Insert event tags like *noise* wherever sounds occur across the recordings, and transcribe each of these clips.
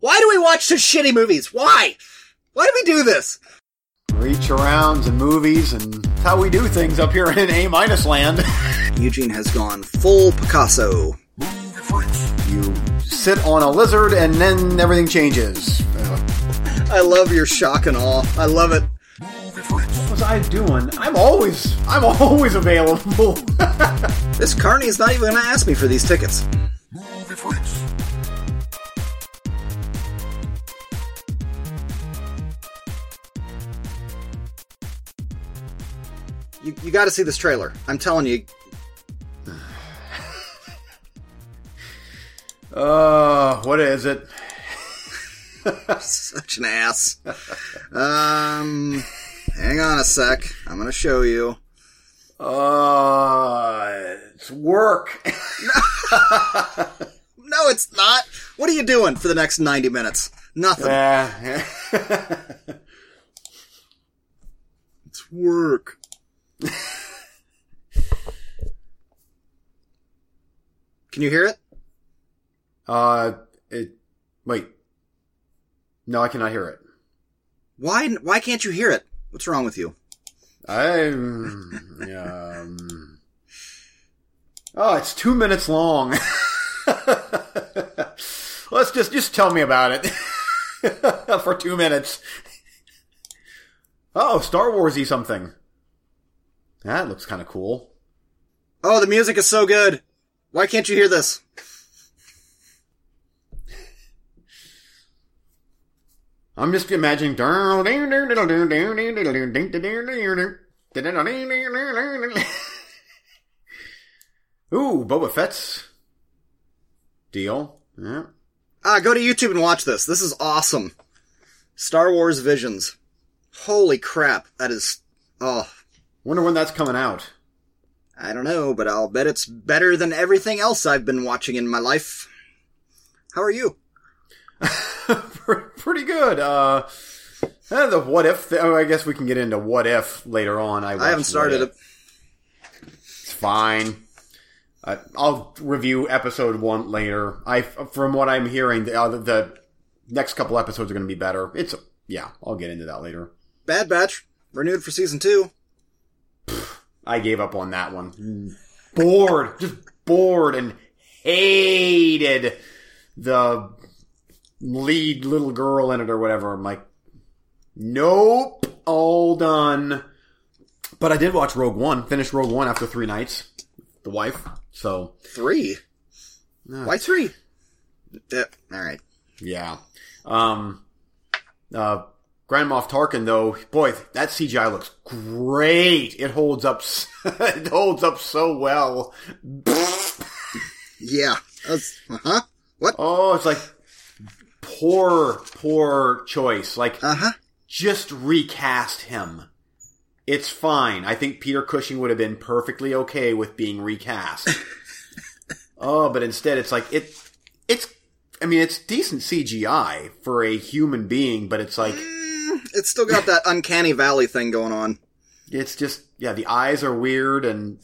Why do we watch such shitty movies? Why? Why do we do this? Reach arounds and movies and how we do things up here in A minus land. *laughs* Eugene has gone full Picasso. you sit on a lizard and then everything changes. *laughs* I love your shock and awe. I love it. what was I doing? I'm always, I'm always available. *laughs* This Carney's not even gonna ask me for these tickets. You, you gotta see this trailer. I'm telling you. *sighs* uh, what is it? *laughs* Such an ass. Um, hang on a sec. I'm gonna show you. Uh, it's work. *laughs* No, it's not. What are you doing for the next 90 minutes? Nothing. Yeah. *laughs* It's work. *laughs* Can you hear it? uh, it, wait. No, I cannot hear it. Why? Why can't you hear it? What's wrong with you? I'm, um, oh, it's two minutes long. *laughs* Let's just, just tell me about it *laughs* for two minutes. Oh, Star Warsy something. That looks kind of cool. Oh, the music is so good. Why can't you hear this? I'm just imagining. Ooh, Boba Fett's deal. Yeah. Ah, go to YouTube and watch this. This is awesome. Star Wars Visions. Holy crap. That is. Oh, Wonder when that's coming out. I don't know, but I'll bet it's better than everything else I've been watching in my life. How are you? *laughs* Pretty good. Uh, eh, the what if? Oh, I guess we can get into what if later on. I, I haven't started it. It's fine. Uh, I'll review episode one later. I, from what I'm hearing, the, uh, the next couple episodes are going to be better. It's yeah. I'll get into that later. Bad Batch renewed for season two. I gave up on that one. Bored, just bored, and hated the lead little girl in it or whatever. I'm like, nope, all done. But I did watch Rogue One, finished Rogue One after three nights. The wife, so Three. uh, Why three? Yeah, all right. yeah. Um, uh, Grand Moff Tarkin, though, boy, that CGI looks great. It holds up. *laughs* it holds up so well. *laughs* Yeah. Uh-huh. What? Oh, it's like poor, poor choice. Like Uh-huh. just recast him. It's fine. I think Peter Cushing would have been perfectly okay with being recast. *laughs* oh, but instead it's like it it's I mean it's decent CGI for a human being, but it's like Mm, it's still got that uncanny valley thing going on. it's just yeah, the eyes are weird and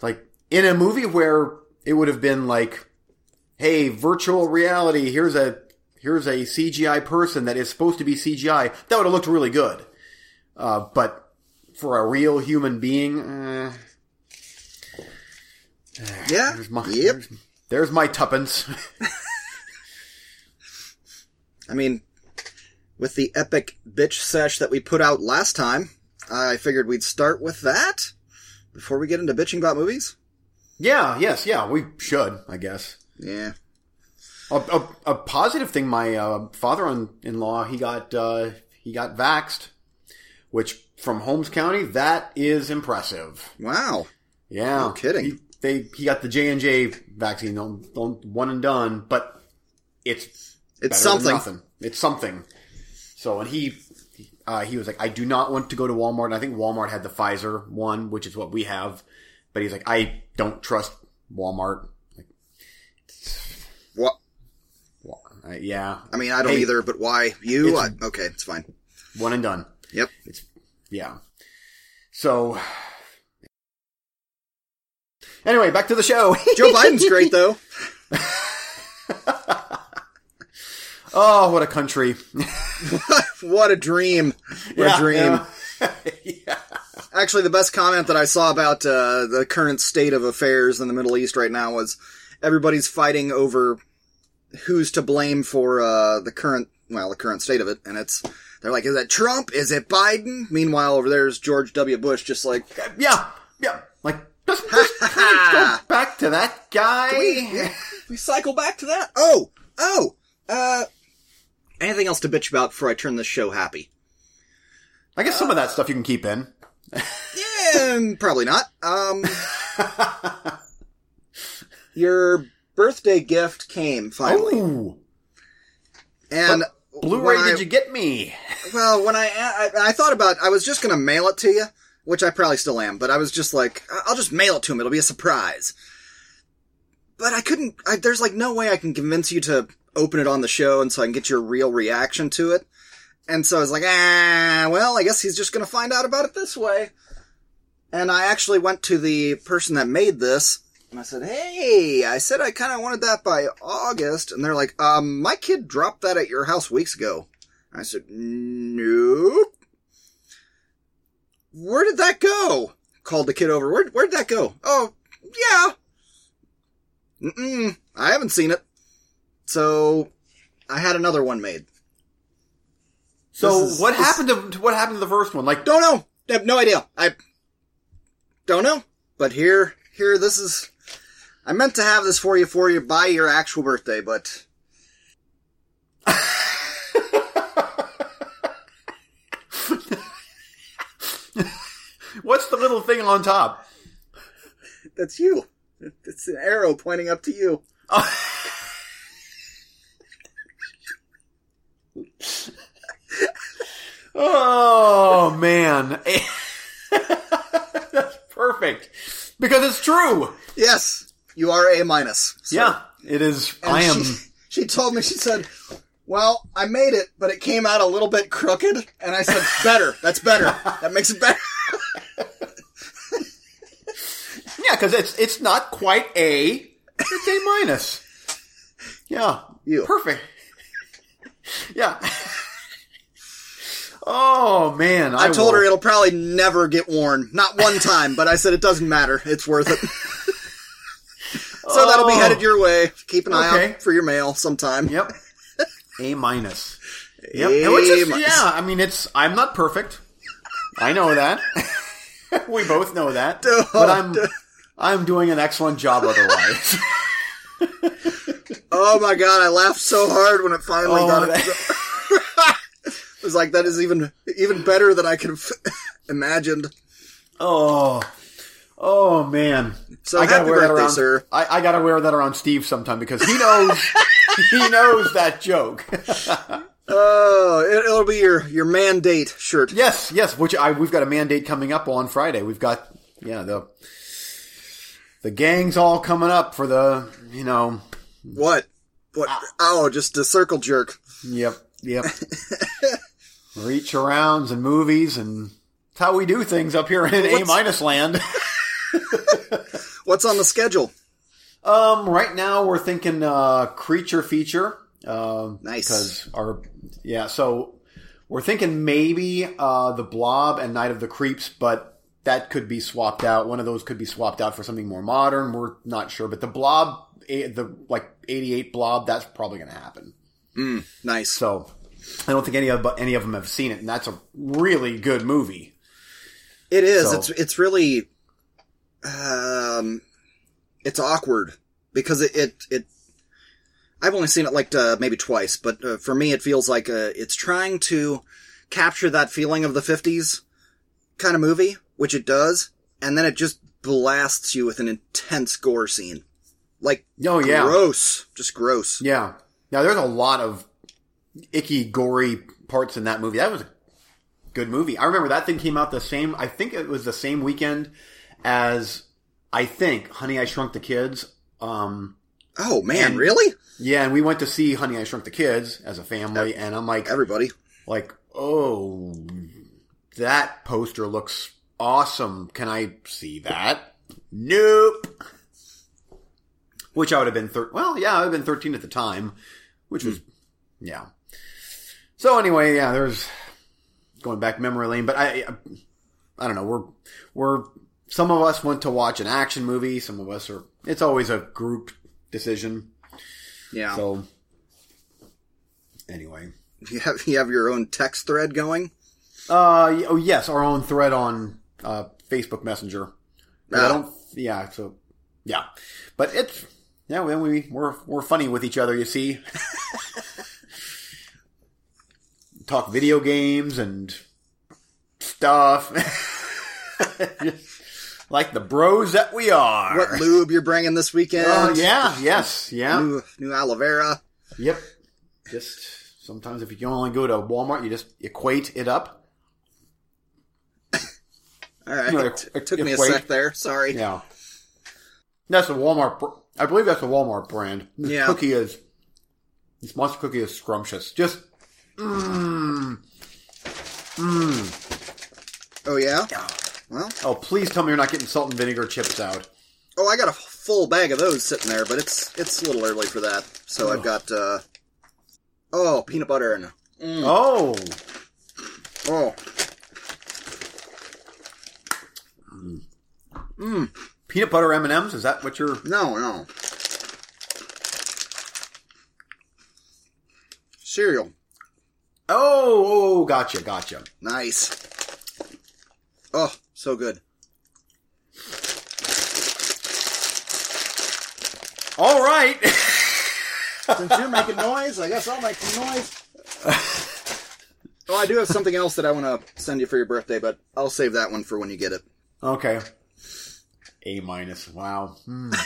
like in a movie where it would have been like hey, virtual reality, here's a here's a CGI person that is supposed to be CGI. That would have looked really good. Uh, but for a real human being, uh, Yeah. there's my Yep. there's, there's my tuppence. *laughs* I mean, with the epic bitch sesh that we put out last time, I figured we'd start with that before we get into bitching about movies. yeah, yes, yeah, we should, I guess. Yeah. A, a, a positive thing, my uh, father-in-law, he got uh, he got vaxxed, which from Holmes County, that is impressive. Wow. Yeah, No kidding. He, they he got the J and J vaccine, don't, don't, one and done, but it's It's something. It's something. So, and he uh, he was like, I do not want to go to Walmart. And I think Walmart had the Pfizer one, which is what we have. But he's like, I don't trust Walmart. Like, What? well, uh, yeah, I mean, I don't Hey, either, but why? You? It's- I, okay, it's fine. one and done. Yep. It's yeah. So *sighs* anyway, back to the show. Joe Biden's great, though. *laughs* Oh, what a country! *laughs* what a dream! What Yeah, a dream! *laughs* yeah. Actually, the best comment that I saw about uh, the current state of affairs in the Middle East right now was everybody's fighting over who's to blame for uh, the current, well, the current state of it, and it's they're like, is it Trump? Is it Biden? Meanwhile, over there's George W. Bush, just like, Yeah, yeah. Like, doesn't go back to that guy? we, we cycle back to that. Oh, oh, uh, anything else to bitch about before I turn this show happy? I guess some of that stuff you can keep in. Yeah, probably not. Um, your birthday gift came finally, Ooh, and Blu-ray I- did you get me? Well, when I, I I thought about, I was just gonna mail it to you, which I probably still am, but I was just like, I'll just mail it to him. It'll be a surprise. But I couldn't. I, there's like no way I can convince you to open it on the show, and so I can get your real reaction to it. And so I was like, ah, well, I guess he's just gonna find out about it this way. And I actually went to the person that made this, and I said, hey, I said I kind of wanted that by August, and they're like, um, my kid dropped that at your house weeks ago. I said, nope. Where did that go? Called the kid over. Where, where'd that go? Oh, yeah. Mm-mm, I haven't seen it. So, I had another one made. So is- what this- happened to, to what happened to the first one? Like, Don't know. I have no idea. I don't know. But here, here, this is. I meant to have this for you for you by your actual birthday, but *laughs* what's the little thing on top? that's you. It's an arrow pointing up to you. *laughs* Oh man, *laughs* that's perfect because it's true. Yes, you are a minus. sir. Yeah, it is. And I am. She, she told me, she said, well, I made it, but it came out a little bit crooked. And I said, better. That's better. That makes it better. *laughs* Yeah, because it's it's not quite A. It's A minus. Yeah. You. Perfect. *laughs* Yeah. *laughs* Oh man, I, I told her it'll probably never get worn. Not one time, but I said it doesn't matter. It's worth it. *laughs* so that'll be Oh. headed your way. Keep an eye out for your mail sometime. Yep. A minus. Yep. Is- yeah, I mean it's I'm not perfect. I know that. we both know that. But I'm I'm doing an excellent job otherwise. Oh my god, I laughed so hard when it finally Oh, got it. that- *laughs* it was like, that is even, even better than I could have *laughs* imagined. oh. Oh man. So I gotta wear that around, sir. I, I gotta wear that around Steve sometime because he knows *laughs* he knows that joke. Oh, it, it'll be your, your mandate shirt. yes, yes, which I we've got a mandate coming up on Friday. We've got yeah, the the gang's all coming up for the you know What? What? Oh, just a circle jerk. Yep, yep. *laughs* Reach arounds and movies and it's how we do things up here in A minus land. *laughs* What's on the schedule? um, right now we're thinking uh, creature feature. Um, Nice. because our yeah, so we're thinking maybe uh, the Blob and Night of the Creeps, but that could be swapped out. One of those could be swapped out for something more modern. We're not sure, but the Blob, the like '88 Blob, that's probably going to happen. Nice. So I don't think any of any of them have seen it, and that's a really good movie. It is. So- It's it's really, um, it's awkward because it it, it I've only seen it like uh, maybe twice, but uh, for me it feels like uh, it's trying to capture that feeling of the '50s kind of movie, which it does, and then it just blasts you with an intense gore scene, like Oh yeah, gross, just gross. yeah. Now there's a lot of icky, gory parts in that movie. That was a good movie. I remember that thing came out the same. I think it was the same weekend as I think Honey I Shrunk the Kids. Um, Oh man, And- really? yeah, and we went to see Honey I Shrunk the Kids as a family, and I'm like, Everybody. like, oh, that poster looks awesome. Can I see that? Nope. Which I would have been thir- well, yeah, I would have been 13 at the time, which was Yeah. So anyway, yeah, there's going back memory lane, but I, I, I don't know. We're we're some of us went to watch an action movie. Some of us are. It's always a group decision. Yeah. So anyway, you have you have your own text thread going. uh, oh yes, our own thread on uh, Facebook Messenger. I Ah. don't. Yeah. So yeah, but it's yeah. Well, we we're we're funny with each other. You see. *laughs* Talk video games and stuff. *laughs* Like the bros that we are. What lube you're bringing this weekend? Oh yeah, yes, yeah. New new aloe vera. Yep. Just sometimes if you can only go to Walmart, you just equate it up. *laughs* All right. No, it it- took it- me a sec there. Sorry. Yeah. That's a Walmart. Br- I believe that's a Walmart brand. This Yeah. cookie is. This monster cookie is scrumptious. Just. Mmm. Mmm. Oh yeah. Well, Oh, please tell me you're not getting salt and vinegar chips out. oh, I got a full bag of those sitting there, but it's it's a little early for that. So I've got uh oh peanut butter and mm, Oh. oh Peanut butter M and M's. Is that what you're? no no cereal. Oh, oh, gotcha, gotcha. Nice. Oh, so good. All right. *laughs* Since you're making noise, I guess I'll make some noise. oh, I do have something else that I want to send you for your birthday, but I'll save that one for when you get it. okay. A minus. Wow. Hmm. *laughs*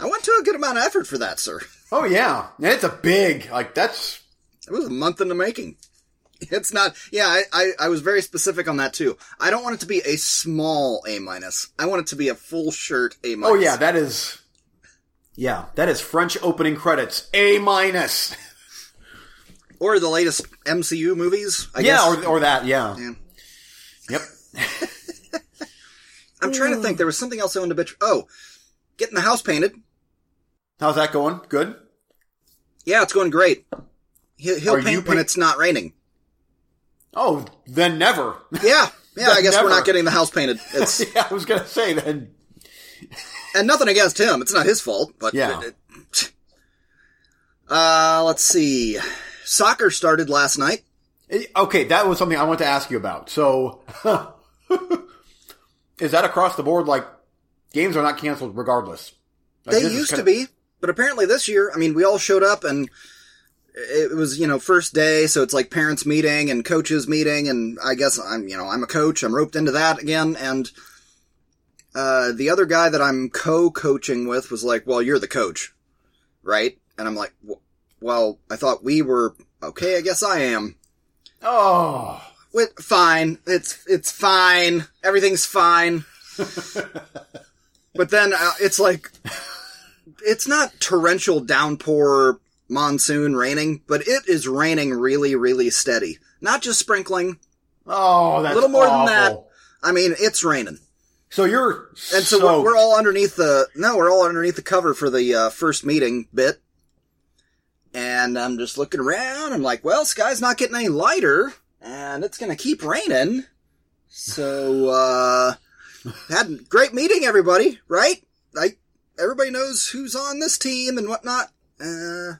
I went to a good amount of effort for that, sir. Oh yeah, and it's a big like that's It was a month in the making. It's not. Yeah, I, I, I was very specific on that too. I don't want it to be a small A minus. I want it to be a full shirt A minus. Oh yeah, that is. Yeah, that is French opening credits. A minus. *laughs* or the latest MCU movies. I Yeah, guess. or or that. Yeah. Yeah. Yep. *laughs* I'm trying to think. There was something else I wanted to bitch. Oh, getting the house painted. How's that going? Good. Yeah, it's going great. He'll, he'll you paint when it's not raining. Oh, then never. Yeah, yeah. *laughs* I guess we're not getting the house painted. *laughs* It's yeah, I was gonna say then. and nothing against him. It's not his fault. But Yeah. it- it- uh, let's see. Soccer started last night. Eh, Okay, that was something I want to ask you about. So, *laughs* is that across the board? Like, games are not canceled regardless. Like, They used to be, but apparently this year, I mean, we all showed up and it was, you know, first day, so it's like parents meeting and coaches meeting, and I guess I'm, you know, I'm a coach, I'm roped into that again, and uh, the other guy that I'm co-coaching with was like, well, you're the coach, right? And I'm like, well, I thought we were, okay, I guess I am. Oh, Wait, fine. It's it's fine. Everything's fine. *laughs* but then uh, it's like it's not torrential downpour monsoon raining, but it is raining really really steady. Not just sprinkling. oh, that's a Little more than that. I mean, it's raining. So you're And so we're, we're all underneath the no, we're all underneath the cover for the uh, first meeting bit. And I'm just looking around. I'm like, well, sky's not getting any lighter, and it's gonna keep raining. So, uh, had a great meeting, everybody, right? Like, everybody knows who's on this team and whatnot. Uh,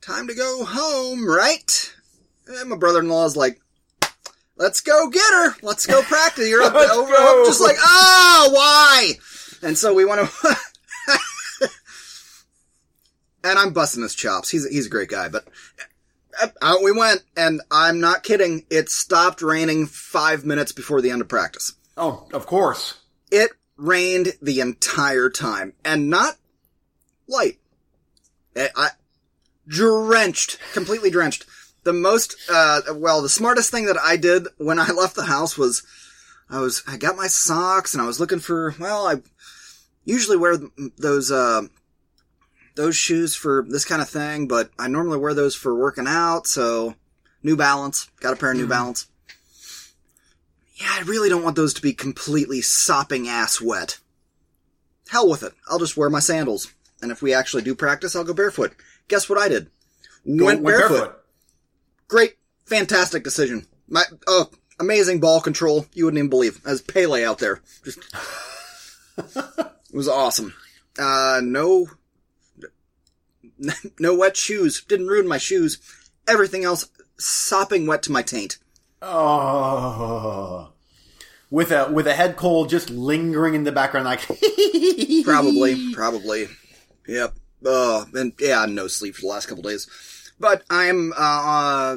time to go home, right? And my brother-in-law's like, let's go get her. Let's go practice. You're up *laughs* over. I'm just like, oh, why? And so we want to, *laughs* and I'm busting his chops. He's, he's a great guy, but out we went and I'm not kidding. It stopped raining five minutes before the end of practice. Oh, of course. It rained the entire time and not light. I, I drenched, completely drenched. The most, uh, well, the smartest thing that I did when I *laughs* left the house was I was, I got my socks and I was looking for, well, I usually wear those, uh, those shoes for this kind of thing, but I normally wear those for working out. So New Balance, got a pair of New Balance. Yeah, I really don't want those to be completely sopping ass wet. Hell with it. I'll just wear my sandals. And if we actually do practice, I'll go barefoot. Guess what I did? Go- Went barefoot. Great, fantastic decision. My oh, amazing ball control. You wouldn't even believe. As Pele out there, just *laughs* it was awesome. Uh, no, *laughs* no wet shoes. Didn't ruin my shoes. Everything else sopping wet to my taint. Oh. With a with a head cold just lingering in the background, like *laughs* Probably, probably. Yep. Uh, and yeah, no sleep for the last couple days. But I'm, uh, uh,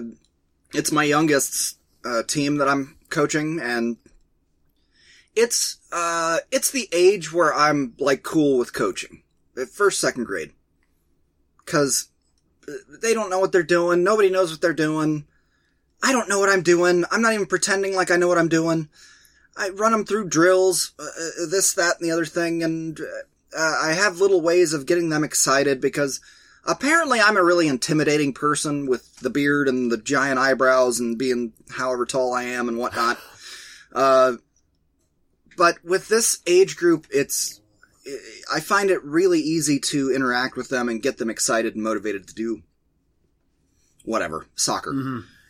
it's my youngest's, uh, team that I'm coaching and it's, uh, it's the age where I'm like cool with coaching. First, second grade. Cause uh, they don't know what they're doing. Nobody knows what they're doing. I don't know what I'm doing. I'm not even pretending like I know what I'm doing. I run them through drills, uh, uh, this, that, and the other thing, and uh, I have little ways of getting them excited because apparently I'm a really intimidating person with the beard and the giant eyebrows and being however tall I am and whatnot. *sighs* Uh, but with this age group, it's I find it really easy to interact with them and get them excited and motivated to do whatever soccer.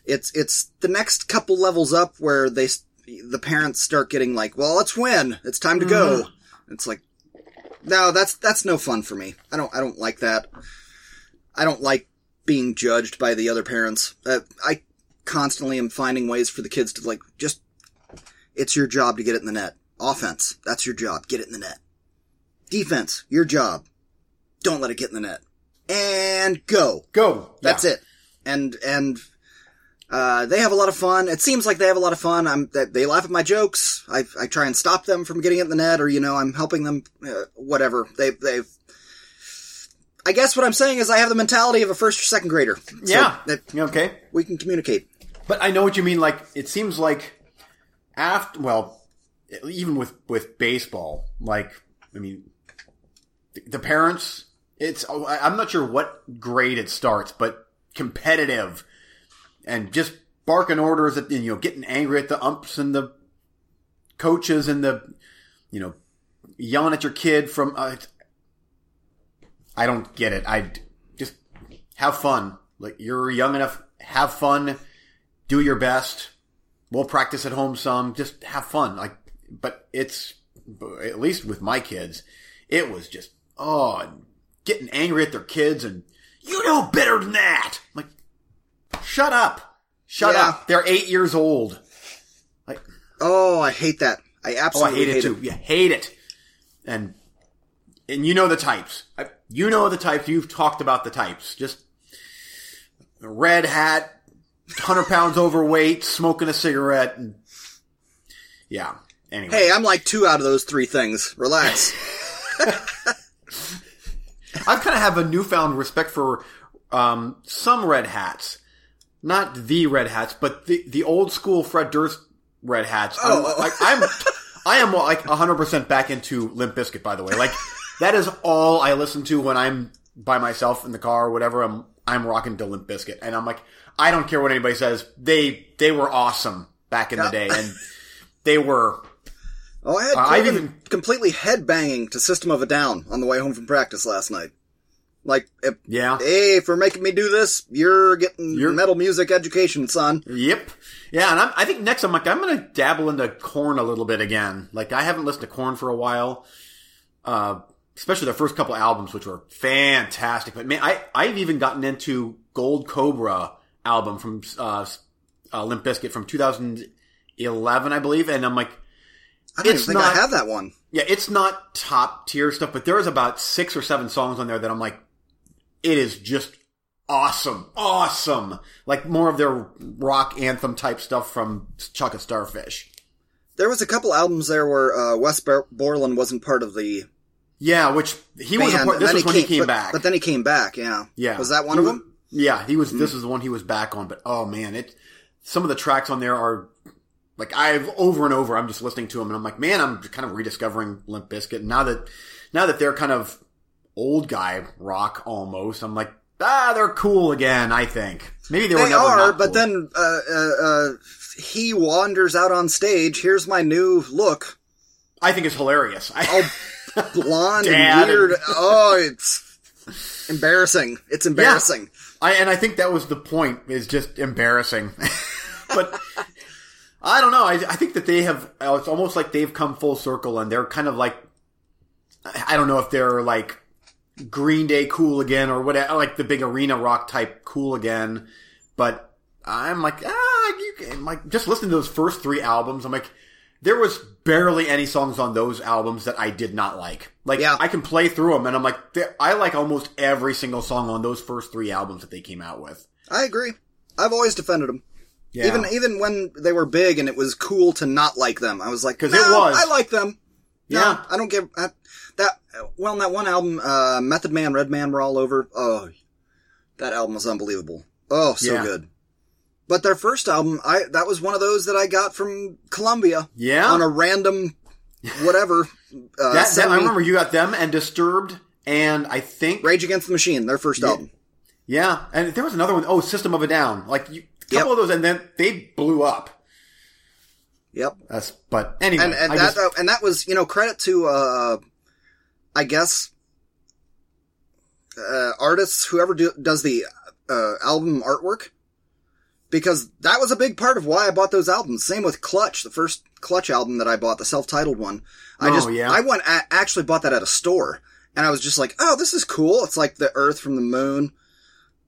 It's it's the next couple levels up where they the parents start getting like, well, let's win. It's time to go. It's like, no, that's that's no fun for me. I don't I don't like that. I don't like being judged by the other parents. Uh, I constantly am finding ways for the kids to like just. It's your job to get it in the net. Offense, that's your job. Get it in the net. Defense, your job. Don't let it get in the net. And go. go. That's it. And and uh, they have a lot of fun. It seems like they have a lot of fun. I'm they laugh at my jokes. I I try and stop them from getting it in the net, or you know, I'm helping them. Uh, whatever they they've. I guess what I'm saying is I have the mentality of a first or second grader. So Yeah. that Okay. we can communicate. But I know what you mean. Like it seems like after well, even with with baseball, like I mean, the, parents. It's oh, I'm not sure what grade it starts, but competitive and just barking orders at you know getting angry at the umps and the coaches and the you know yelling at your kid from uh, I don't get it. I just have fun. Like you're young enough, have fun do your best. We'll practice at home some. Just have fun. Like, but it's at least with my kids, it was just oh, getting angry at their kids and you know better than that. Like, shut up, shut Yeah. up. They're eight years old. Like, Oh, I hate that. I oh, I absolutely hate it too. You hate it, and and you know the types. I, you know the types. You've talked about the types. Just red hat, hundred pounds overweight, smoking a cigarette, and yeah. Anyway, Hey, I'm like two out of those three things. Relax. *laughs* *laughs* I kind of have a newfound respect for um, some red hats, not the red hats, but the the old school Fred Durst red hats. I'm, Oh. like, I'm I am like 100 percent back into Limp Bizkit. By the way, like that is all I listen to when I'm by myself in the car or whatever. I'm I'm rocking to Limp Bizkit, and I'm like, I don't care what anybody says. They they were awesome back in the day, and they were Oh, I had Uh, I've even- completely headbanging to System of a Down on the way home from practice last night. Like, if, yeah. hey, for making me do this, you're getting You're- metal music education, son. Yep. Yeah, and I'm, I think next I'm like I'm gonna dabble into Korn a little bit again. Like I haven't listened to Korn for a while, uh, especially their first couple albums, which were fantastic. But man, I I've even gotten into Gold Cobra album from uh, uh, Limp Bizkit from 2011, I believe, and I'm like, I don't It's even think not- I have that one. yeah, it's not top tier stuff, but there is about six or seven songs on there that I'm like, it is just awesome, awesome. Like more of their rock anthem type stuff from Chocolate Starfish. There was a couple albums there where uh, Wes Bor- Borland wasn't part of the Yeah, which he was. A part, this was then when he came but, back. But then he came back, yeah. yeah, Was that one He of was- them? Yeah, he was. This is the one he was back on. But oh man, it. Some of the tracks on there are like I've over and over. I'm just listening to them, and I'm like, man, I'm kind of rediscovering Limp Bizkit now that now that they're kind of old guy rock almost. I'm like, ah, they're cool again. I think maybe they were They never are, but then uh, uh, uh, he wanders out on stage. Here's my new look. I think it's hilarious. *laughs* I, Blonde Dad and weird. Oh, it's Embarrassing. It's embarrassing. I and I think that was the point. Is just embarrassing. *laughs* but I don't know. I, I think that they have. It's almost like they've come full circle, and they're kind of like. I don't know if they're like Green Day cool again or whatever, like the big arena rock type cool again. But I'm like, ah, you can, like just listening to those first three albums. I'm like, there was barely any songs on those albums that I did not like. Like, Yeah. I can play through them, and I'm like, I like almost every single song on those first three albums that they came out with. I agree. I've always defended them. Yeah. Even even when they were big and it was cool to not like them, I was like, 'Cause no, it was. I like them. No, Yeah. I don't give I, that. Well, in that one album, uh, Method Man, Redman were all over. Oh, that album was unbelievable. Oh, so Yeah. good. But their first album, I that was one of those that I got from Columbia Yeah. on a random whatever. Uh, that, that, I remember you got them and Disturbed, and I think Rage Against the Machine, their first album. yeah, and there was another one. Oh, System of a Down. Like you, couple Yep. of those, and then they blew up. Yep. That's but anyway, and and that just- uh, and that was you know credit to uh I guess uh artists whoever do, does the uh album artwork because that was a big part of why I bought those albums. Same with Clutch, the first Clutch album that I bought, the self-titled one. I Oh, just yeah. I went a- actually bought that at a store and I was just like, "Oh, this is cool. It's like the earth from the moon."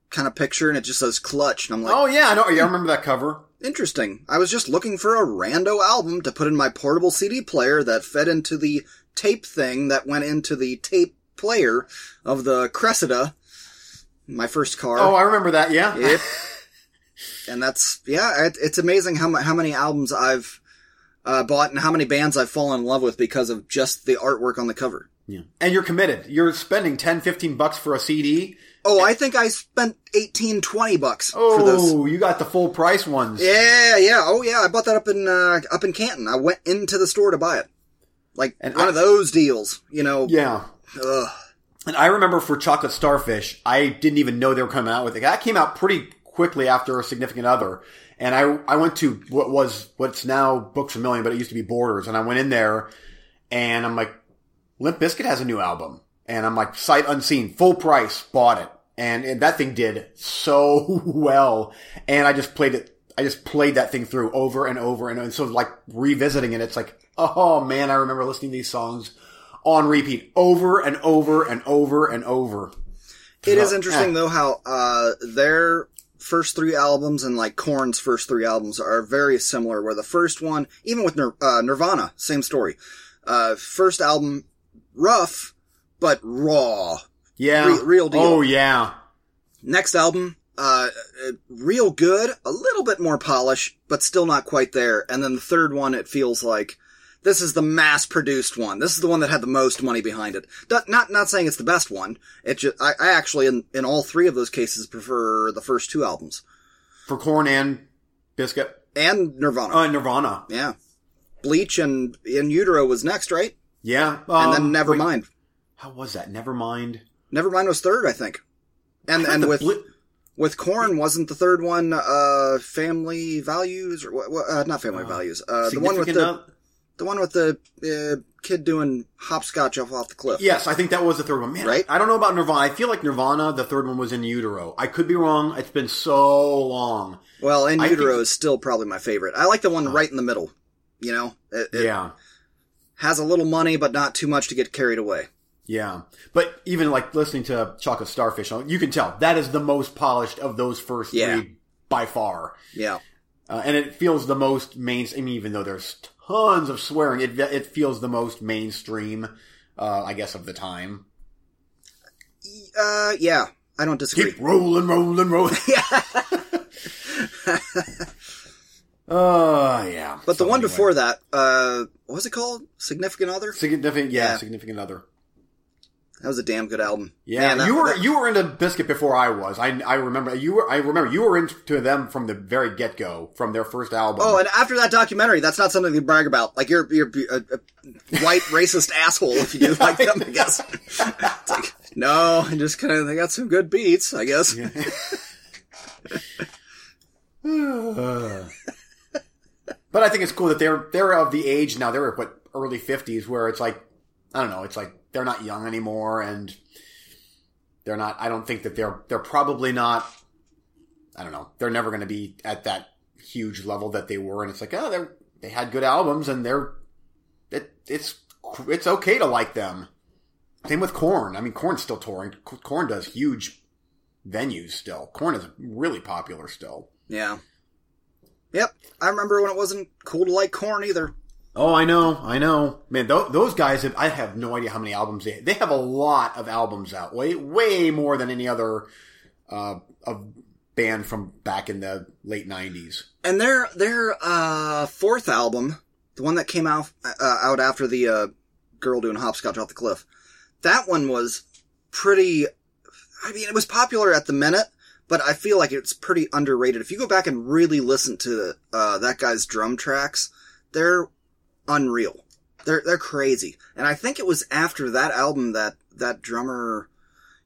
Kind of picture, and it just says clutch, and I'm like, oh yeah, I know. Yeah, I remember that cover. Interesting. I was just looking for a rando album to put in my portable CD player that fed into the tape thing that went into the tape player of the Cressida, my first car. Oh, I remember that. Yeah. Yep. *laughs* and that's yeah. It, it's amazing how how many albums I've uh, bought and how many bands I've fallen in love with because of just the artwork on the cover. Yeah. And you're committed. You're spending 10, 15 bucks for a CD. Oh, I think I spent 18, 20 bucks for those. Oh, you got the full price ones. Yeah, yeah. Oh, yeah. I bought that up in uh, up in Canton. I went into the store to buy it, like And one I- of those deals. You know. Yeah. Ugh. And I remember for Chocolate Starfish, I didn't even know they were coming out with it. That came out pretty quickly after a significant other. And I, I went to what was, what's now Books a Million, but it used to be Borders. And I went in there and I'm like, Limp Bizkit has a new album. And I'm like, sight unseen, full price, bought it. And, and that thing did so *laughs* well. And I just played it, I just played that thing through over and over and, and so like revisiting it, it's like, oh man, I remember listening to these songs on repeat over and over and over and over. It is interesting eh. though how uh, their first three albums and like Korn's first three albums are very similar. Where the first one, even with Nir- uh, Nirvana, same story. Uh, first album, rough but raw. Yeah. Re- real deal. Oh yeah. Next album, uh, uh, real good, a little bit more polish, but still not quite there. And then the third one, it feels like this is the mass produced one. This is the one that had the most money behind it. Not, not, not saying it's the best one. It just, I, I actually, in, in all three of those cases, prefer the first two albums. For Korn and Bizkit. And Nirvana. Oh, Nirvana. yeah. Bleach and In Utero was next, right? Yeah. And Um, then wait, Nevermind. How was that? Nevermind. Nevermind was third, I think. And, and *laughs* with, Bli- With Korn, wasn't the third one uh Family Values or uh, not Family Values. Uh, the one with the Oth- the one with the uh, kid doing hopscotch off off the cliff. Yes, I think that was the third one. Man, Right? I don't know about Nirvana. I feel like Nirvana, the third one was in utero. I could be wrong. It's been so long. Well, In I Utero think- is still probably my favorite. I like the one right in the middle. You know, it, it yeah. has a little money, but not too much to get carried away. Yeah. But even like listening to Chocolate Starfish, you can tell that is the most polished of those first Yeah. three by far. Yeah, Uh, and it feels the most mainstream. I mean, even though there's tons of swearing, it it feels the most mainstream. Uh, I guess of the time. uh, yeah, I don't disagree. Keep rolling, rolling, rolling. *laughs* yeah. Oh *laughs* yeah. But the one anyway. before that, uh, what was it called? Significant Other. significant, yeah, Yeah. significant other. That was a damn good album. Yeah, Man, that- you were that- you were into Bizkit before I was. I I remember you were. I remember you were into them from the very get go, from their first album. Oh, and after that documentary, that's not something to brag about. Like you're you're a, a white *laughs* racist asshole if you do like them. I guess. It's *laughs* like, no, I just kind of they got some good beats. I guess. Uh. *laughs* *sighs* but I think it's cool that they're they're of the age now. They're what early fifties, where it's like I don't know. It's like they're not young anymore, and They're not. I don't think that they're. They're probably not. I don't know. They're never going to be at that huge level that they were, and it's like, oh, they they had good albums, and they're. It, it's it's okay to like them. Same with Korn. I mean, Korn's still touring. Korn does huge venues still. Korn is really popular still. Yeah. Yep. I remember when it wasn't cool to like Korn either. Oh, I know, I know, man. Th- those guys, have, I have no idea how many albums they they have. A lot of albums out, way way more than any other uh, band from back in the late '90s. And their their uh, fourth album, the one that came out uh, out after the uh, girl doing hopscotch off the cliff, that one was pretty. I mean, it was popular at the minute, but I feel like it's pretty underrated. If you go back and really listen to uh, that guy's drum tracks, they're unreal. They're they're crazy. And I think it was after that album that that drummer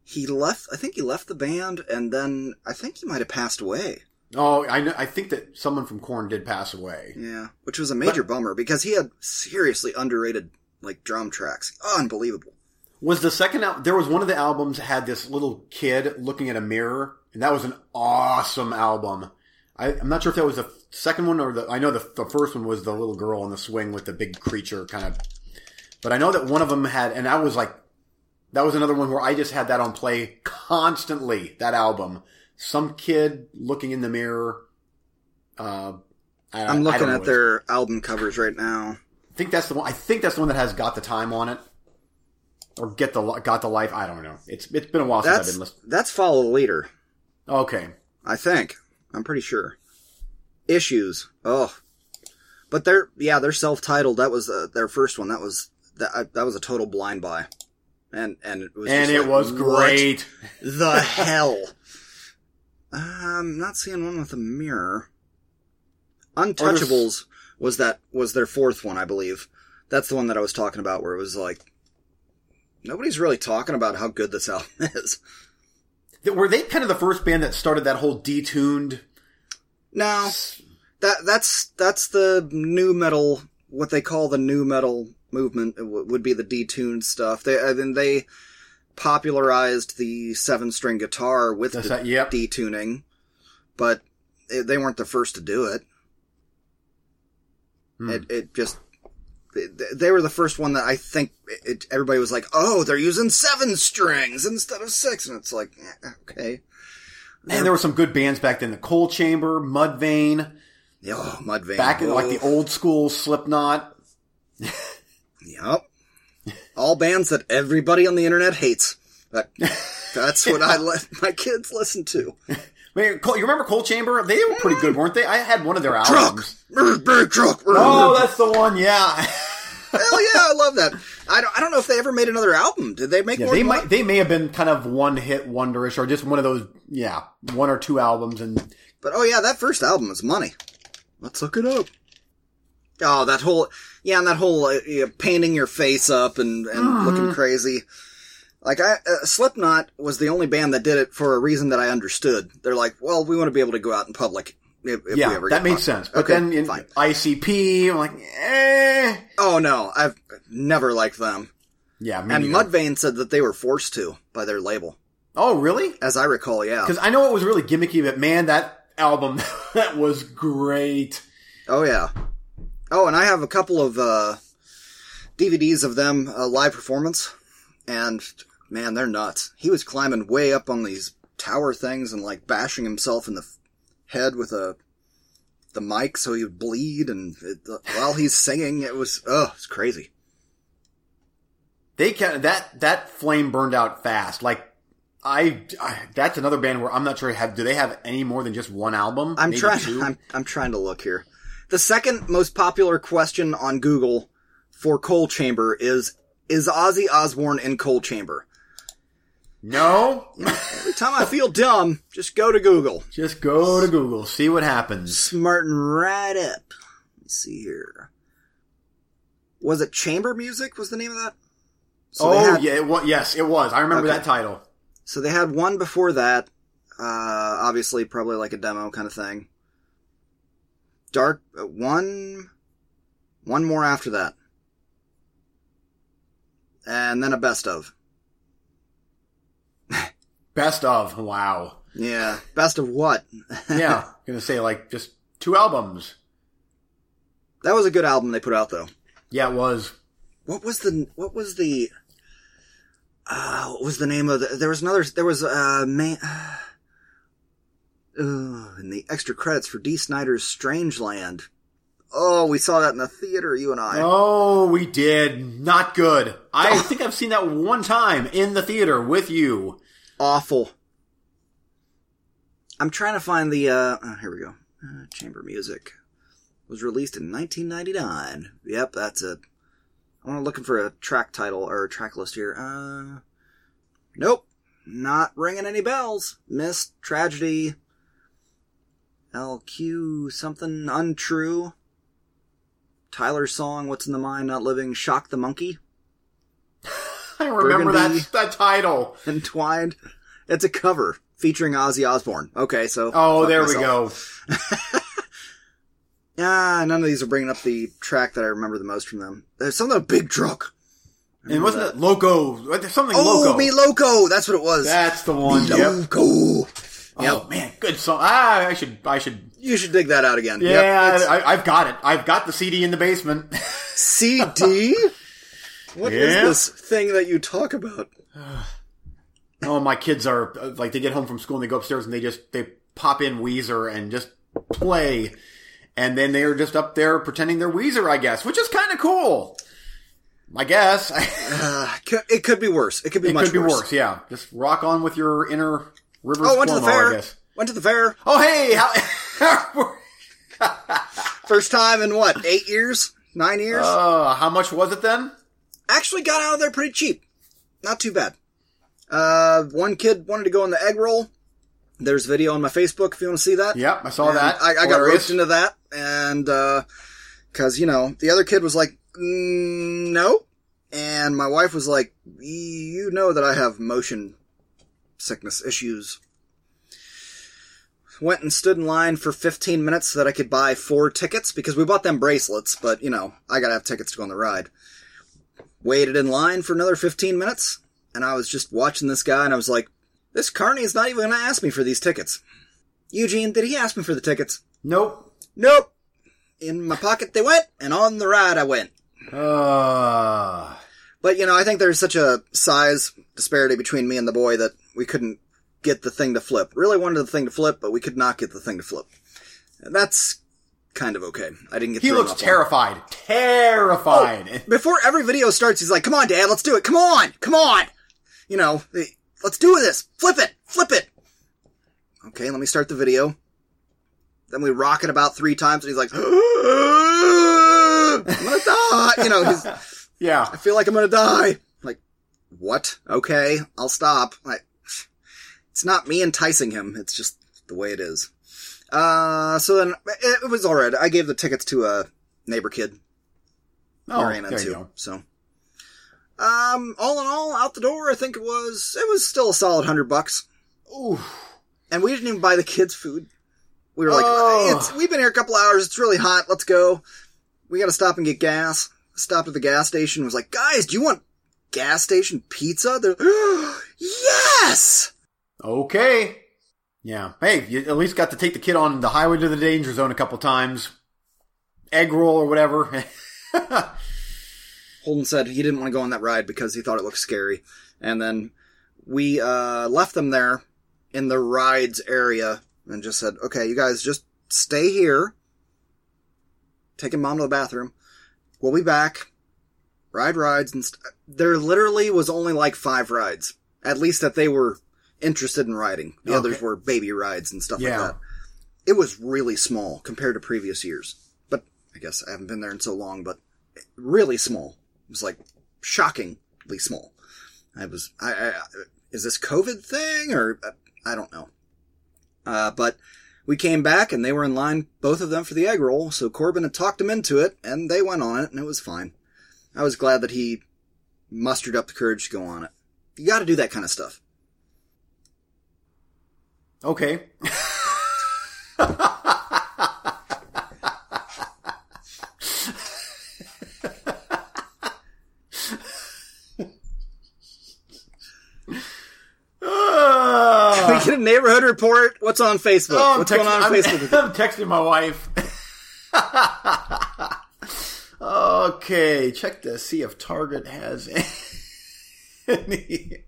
he left. I think he left the band, and then I think he might have passed away. Oh, I know, I think that someone from Korn did pass away. Yeah, which was a major but, bummer because he had seriously underrated like drum tracks. Unbelievable. Was the second album? There was one of the albums had this little kid looking at a mirror, and that was an awesome album. I, am not sure if that was the second one or the. I know the the first one was the little girl on the swing with the big creature kind of. But I know that one of them had, and I was like, that was another one where I just had that on play constantly. That album, some kid looking in the mirror. Uh, I, I'm looking at their album covers right now. I think that's the one. I think that's the one that has "Got the Time" on it, or "Get the Got the Life." I don't know. It's it's been a while that's, since I've been listening. That's "Follow the Leader." Okay, I think I'm pretty sure issues. Oh, but they're yeah they're self titled. That was uh, their first one. That was that uh, that was a total blind buy, and and it was and it like, was great. the *laughs* hell. I'm not seeing one with a mirror. Untouchables was that was their fourth one, I believe. That's the one that I was talking about, where it was like nobody's really talking about how good this *laughs* album is. Were they kind of the first band that started that whole detuned no, that that's that's the nu metal. What they call the nu metal movement would be the detuned stuff. They I mean they popularized the seven string guitar with that's the that, yep. detuning, but it, they weren't the first to do it. Hmm. It it just they were the first one that I think it, everybody was like, "Oh, they're using seven strings instead of six. and it's like, okay. And there were some good bands back then. The Coal Chamber, Mudvayne. Oh, Mudvayne. Back in like the old school Slipknot. *laughs* yep. All bands that everybody on the internet hates. That's what I *laughs* let my kids listen to. Man, you remember Coal Chamber? They were pretty good, weren't they? I had one of their albums. Truck, big truck. Oh, that's the one. Yeah. *laughs* Hell yeah, I love that. I don't, I don't know if they ever made another album. Did they make yeah, They might. One? They may have been kind of one hit wonderish, or just one of those. Yeah, one or two albums, and. But oh yeah, that first album was money. Let's look it up. Oh, that whole yeah, and that whole uh, painting your face up and and looking *sighs* crazy. Like I, uh, Slipknot was the only band that did it for a reason that I understood. They're like, well, we want to be able to go out in public if, if yeah, that made sense. But okay, then in fine. ICP, I'm like, eh. Oh no, I've never liked them. Yeah, and Mudvayne said that they were forced to by their label. Oh, really? As I recall, yeah. Because I know it was really gimmicky, but man, that album *laughs* that was great. Oh yeah. Oh, and I have a couple of uh, DVDs of them uh, live performance, and man, they're nuts. He was climbing way up on these tower things and like bashing himself in the head with a the mic so he would bleed, and it, while he's singing, it was oh, it's crazy. They can that that flame burned out fast. Like I, I, that's another band where I'm not sure have do they have any more than just one album? I'm trying. I'm I'm trying to look here. The second most popular question on Google for Coal Chamber is is Ozzy Osbourne in Coal Chamber? No. Every time I feel dumb, just go to Google. Just go to Google. See what happens. Smarten right up. Let's see here. Was it Chamber Music? Was the name of that? So oh had, yeah, it was, yes, it was. I remember okay. that title. So they had one before that. Uh, obviously, probably like a demo kind of thing. Dark uh, one, one more after that, and then a best of. Best of. Wow. Yeah. Best of what? Yeah. *laughs* gonna say like just two albums. That was a good album they put out though. Yeah, it was. What was the what was the uh what was the name of the there was another there was uh man *sighs* uh, in the extra credits for Dee Snider's Strangeland. Oh, we saw that in the theater, you and I. Oh, we did. Not good. I *laughs* think I've seen that one time in the theater with you. Awful. I'm trying to find the uh oh, here we go. Uh, chamber music was released in 1999. Yep, that's it. I'm looking for a track title or a track list here. Uh, nope, not ringing any bells. Mist tragedy. LQ something untrue. Tyler's song "What's in the Mind Not Living." Shock the monkey. I remember Burgundy. that that title. Entwined. It's a cover featuring Ozzy Osbourne. Okay, so Oh, there we go. Yeah, *laughs* none of these are bringing up the track that I remember the most from them. There's something about Big Truck. And wasn't that. it Loco? There's Something Oh, Loco. Me Loco. That's what it was. That's the one. Me Yep. Loco. Oh man, good song. Ah, I should. I should. You should dig that out again. Yeah, it's I, I've got it. I've got the CD in the basement. *laughs* CD. What is Yeah. this thing that you talk about? *sighs* oh, my kids are uh, like they get home from school and they go upstairs and they just they pop in Weezer and just play, and then they're just up there pretending they're Weezer, I guess, which is kind of cool. I guess *laughs* Uh, it could be worse. It could be it much could be worse. worse. Yeah, just rock on with your inner river. Oh, went to the fair. I guess. Went to the fair. Oh, hey, how, *laughs* First time in what? Eight years? Nine years? uh, how much was it then? Actually got out of there pretty cheap. Not too bad. Uh, one kid wanted to go on the egg roll. There's video on my Facebook if you want to see that. Yep, I saw And that. I, I got roped into that, and because you know the other kid was like, mm, "No," and my wife was like, "You know that I have motion sickness issues." Went and stood in line for 15 minutes so that I could buy four tickets because we bought them bracelets, but you know I gotta have tickets to go on the ride. Waited in line for another 15 minutes, and I was just watching this guy, and I was like, "This carney is not even gonna ask me for these tickets." Eugene, did he ask me for the tickets? Nope. Nope. In my pocket they went, and on the ride I went. Uh, But, you know, I think there's such a size disparity between me and the boy that we couldn't get the thing to flip. Really wanted the thing to flip, but we could not get the thing to flip. And that's kind of okay. I didn't get he looks off on terrified. Terrified. Oh, before every video starts, he's like, come on, dad, let's do it. Come on, come on. You know, let's do this. Flip it, flip it. Okay, let me start the video. Then we rock it about three times and he's like, *gasps* I'm gonna die. You know, he's, *laughs* yeah. I feel like I'm gonna die. Like, what? Okay, I'll stop. Like, it's not me enticing him. It's just the way it is. Uh, so then it, it was alright. I gave the tickets to a neighbor kid Oh, there you go. So, um, all in all, out the door, I think it was it was still a solid hundred bucks, Ooh. and we didn't even buy the kids food. We were like, Oh. it's, we've been here a couple hours. It's really hot. Let's go. We got to stop and get gas. Stopped at the gas station. Was like, guys, do you want gas station pizza? They're, *gasps* yes. Okay. Yeah. Hey, you at least got to take the kid on the highway to the danger zone a couple times. Egg roll or whatever. *laughs* Holden said he didn't want to go on that ride because he thought it looked scary. And then we uh, left them there in the rides area and just said, okay, you guys just stay here. Taking mom to the bathroom. We'll be back. Ride rides and st- there literally was only like five rides. At least that they were interested in riding. The Okay. others were baby rides and stuff Yeah. like that. It was really small compared to previous years. But I guess I haven't been there in so long, but really small. It was like shockingly small. I was, I, I, is this COVID thing or uh, I don't know. Uh, but we came back and they were in line, both of them for the egg roll. So Corbin had talked them into it and they went on it and it was fine. I was glad that he mustered up the courage to go on it. You gotta do that kind of stuff. Okay. Ah. Hood Report. What's on Facebook? Oh, What's going on on I'm, Facebook? *laughs* I'm texting my wife. *laughs* okay, check to see if Target has *laughs* any.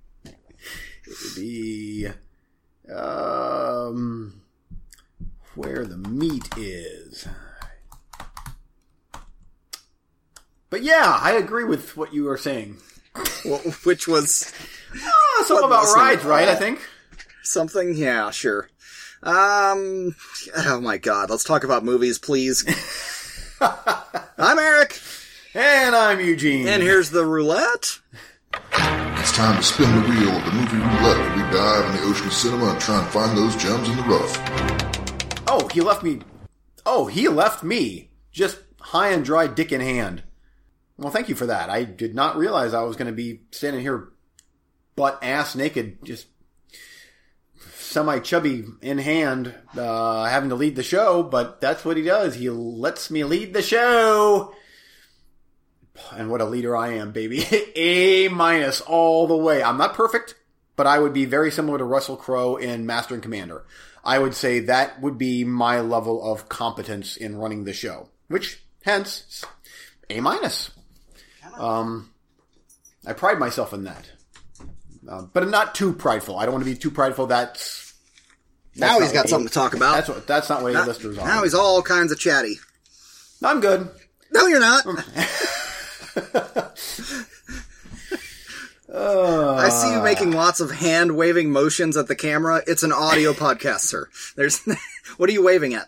The um, where the meat is. But yeah, I agree with what you were saying. Well, Which was Oh, something about rides, right? I think. something. Yeah, sure. Um. Oh my God. Let's talk about movies, please. *laughs* I'm Eric, And I'm Eugene. and here's the roulette. It's time to spin the wheel of the movie roulette we dive in the ocean of cinema and try and find those gems in the rough. Oh, he left me. Oh, he left me just high and dry, dick in hand. Well, thank you for that. I did not realize I was going to be standing here butt ass naked, just semi chubby in hand, uh, having to lead the show. But that's what he does. He lets me lead the show. And what a leader I am, baby. *laughs* A minus all the way. I'm not perfect, but I would be very similar to Russell Crowe in Master and Commander. I would say that would be my level of competence in running the show, which hence A minus. Um, I pride myself in that, uh, but I'm not too prideful. I don't want to be too prideful. That's Now not he's got something to talk about. that's what that's not what now, A-listers are. now he's all kinds of chatty. I'm good. No, you're not. *laughs* *laughs* I see you making lots of hand waving motions at the camera. It's an audio *laughs* podcast, sir. There's *laughs* what are you waving at?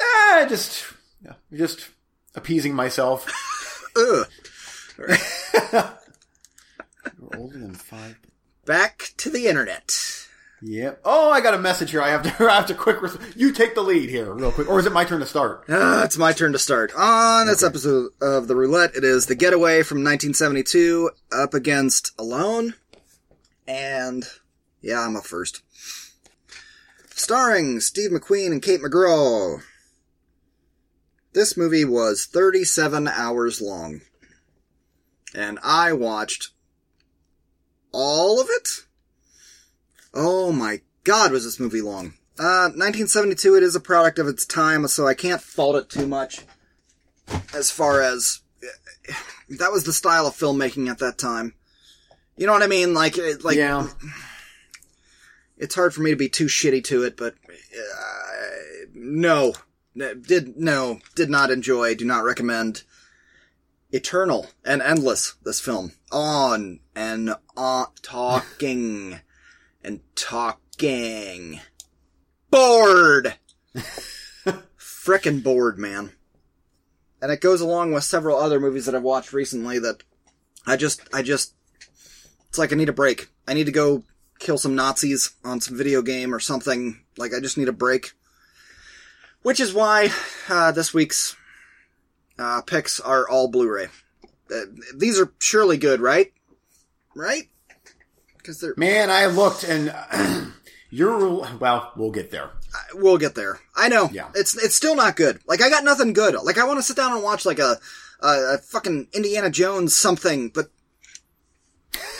Eh, just yeah, just appeasing myself. *laughs* Ugh. You're older than five. Back to the internet. Yep. Oh, I got a message here. I have to. *laughs* I have to quick. Res- you take the lead here, real quick, or is it my turn to start? Uh, it's my turn to start. On this episode of The Roulette, it is The Getaway from 1972 up against Alone. And, yeah, I'm up first. Starring Steve McQueen and Kate McGraw. This movie was 37 hours long. And I watched all of it? Oh my god, was this movie long. Uh, 1972, it is a product of its time, so I can't fault it too much. As far as, that was the style of filmmaking at that time. You know what I mean? Like, it, like, yeah. it's hard for me to be too shitty to it, but, uh, no. Did, no, did not enjoy, do not recommend. Eternal and endless, this film. On and on, talking and talking. Bored! *laughs* Frickin' bored, man. And it goes along with several other movies that I've watched recently that I just, I just, it's like I need a break. I need to go kill some Nazis on some video game or something. Like, I just need a break. Which is why, uh, this week's, uh, picks are all Blu-ray. Uh, these are surely good, right? Right? Because they're, Man, I looked and *clears throat* you're well. We'll get there. we'll get there. I know. Yeah. It's it's still not good. Like I got nothing good. Like I want to sit down and watch like a a, a fucking Indiana Jones something, but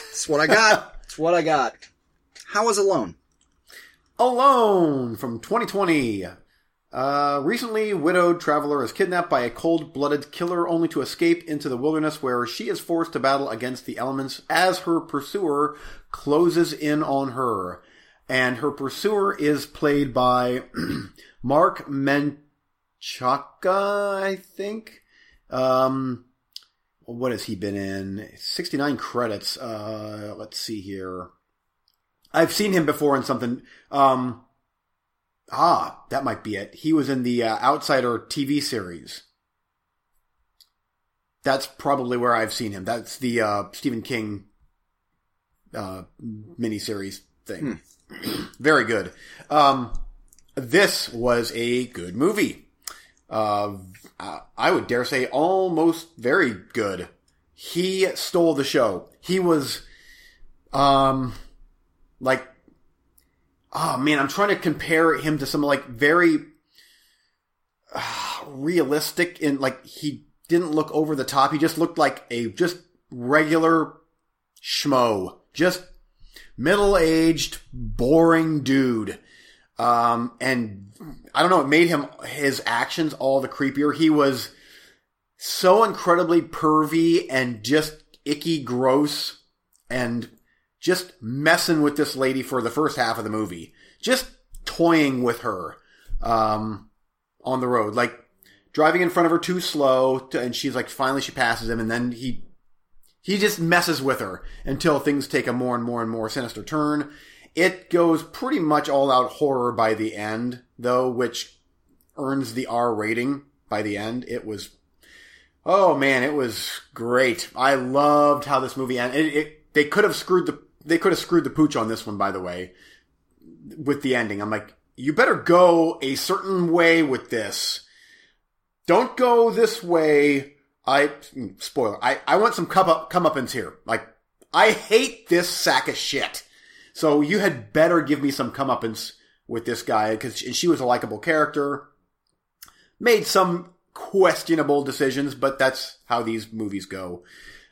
it's what I got. *laughs* it's what I got. How was Alone? Alone from 2020. Uh, recently, widowed traveler is kidnapped by a cold-blooded killer only to escape into the wilderness where she is forced to battle against the elements as her pursuer closes in on her. And her pursuer is played by *clears throat* Marc Menchaca, I think. Um, what has he been in? 69 credits. Uh, let's see here. I've seen him before in something. Um, ah, that might be it. He was in the uh, Outsider TV series. That's probably where I've seen him. That's the uh, Stephen King uh, miniseries thing. *clears throat* Very good. Um, this was a good movie. Uh, I would dare say almost very good. He stole the show. He was, um, like, oh man, I'm trying to compare him to some like very uh, realistic and like he didn't look over the top. He just looked like a just regular schmo. Just middle-aged, boring dude. Um, and I don't know, it made him, his actions all the creepier. He was so incredibly pervy and just icky gross and just messing with this lady for the first half of the movie. Just toying with her, um, on the road. Like, driving in front of her too slow, to, and she's like, finally she passes him, and then he he just messes with her until things take a more and more and more sinister turn. It goes pretty much all out horror by the end, though, which earns the R rating by the end. It was, oh man, it was great. I loved how this movie ended. It, it, they could have screwed the, they could have screwed the pooch on this one, by the way, with the ending. I'm like, you better go a certain way with this. Don't go this way I spoiler. I, I want some come up comeuppance here. Like I hate this sack of shit. So you had better give me some comeuppance with this guy because she was a likable character. Made some questionable decisions, but that's how these movies go.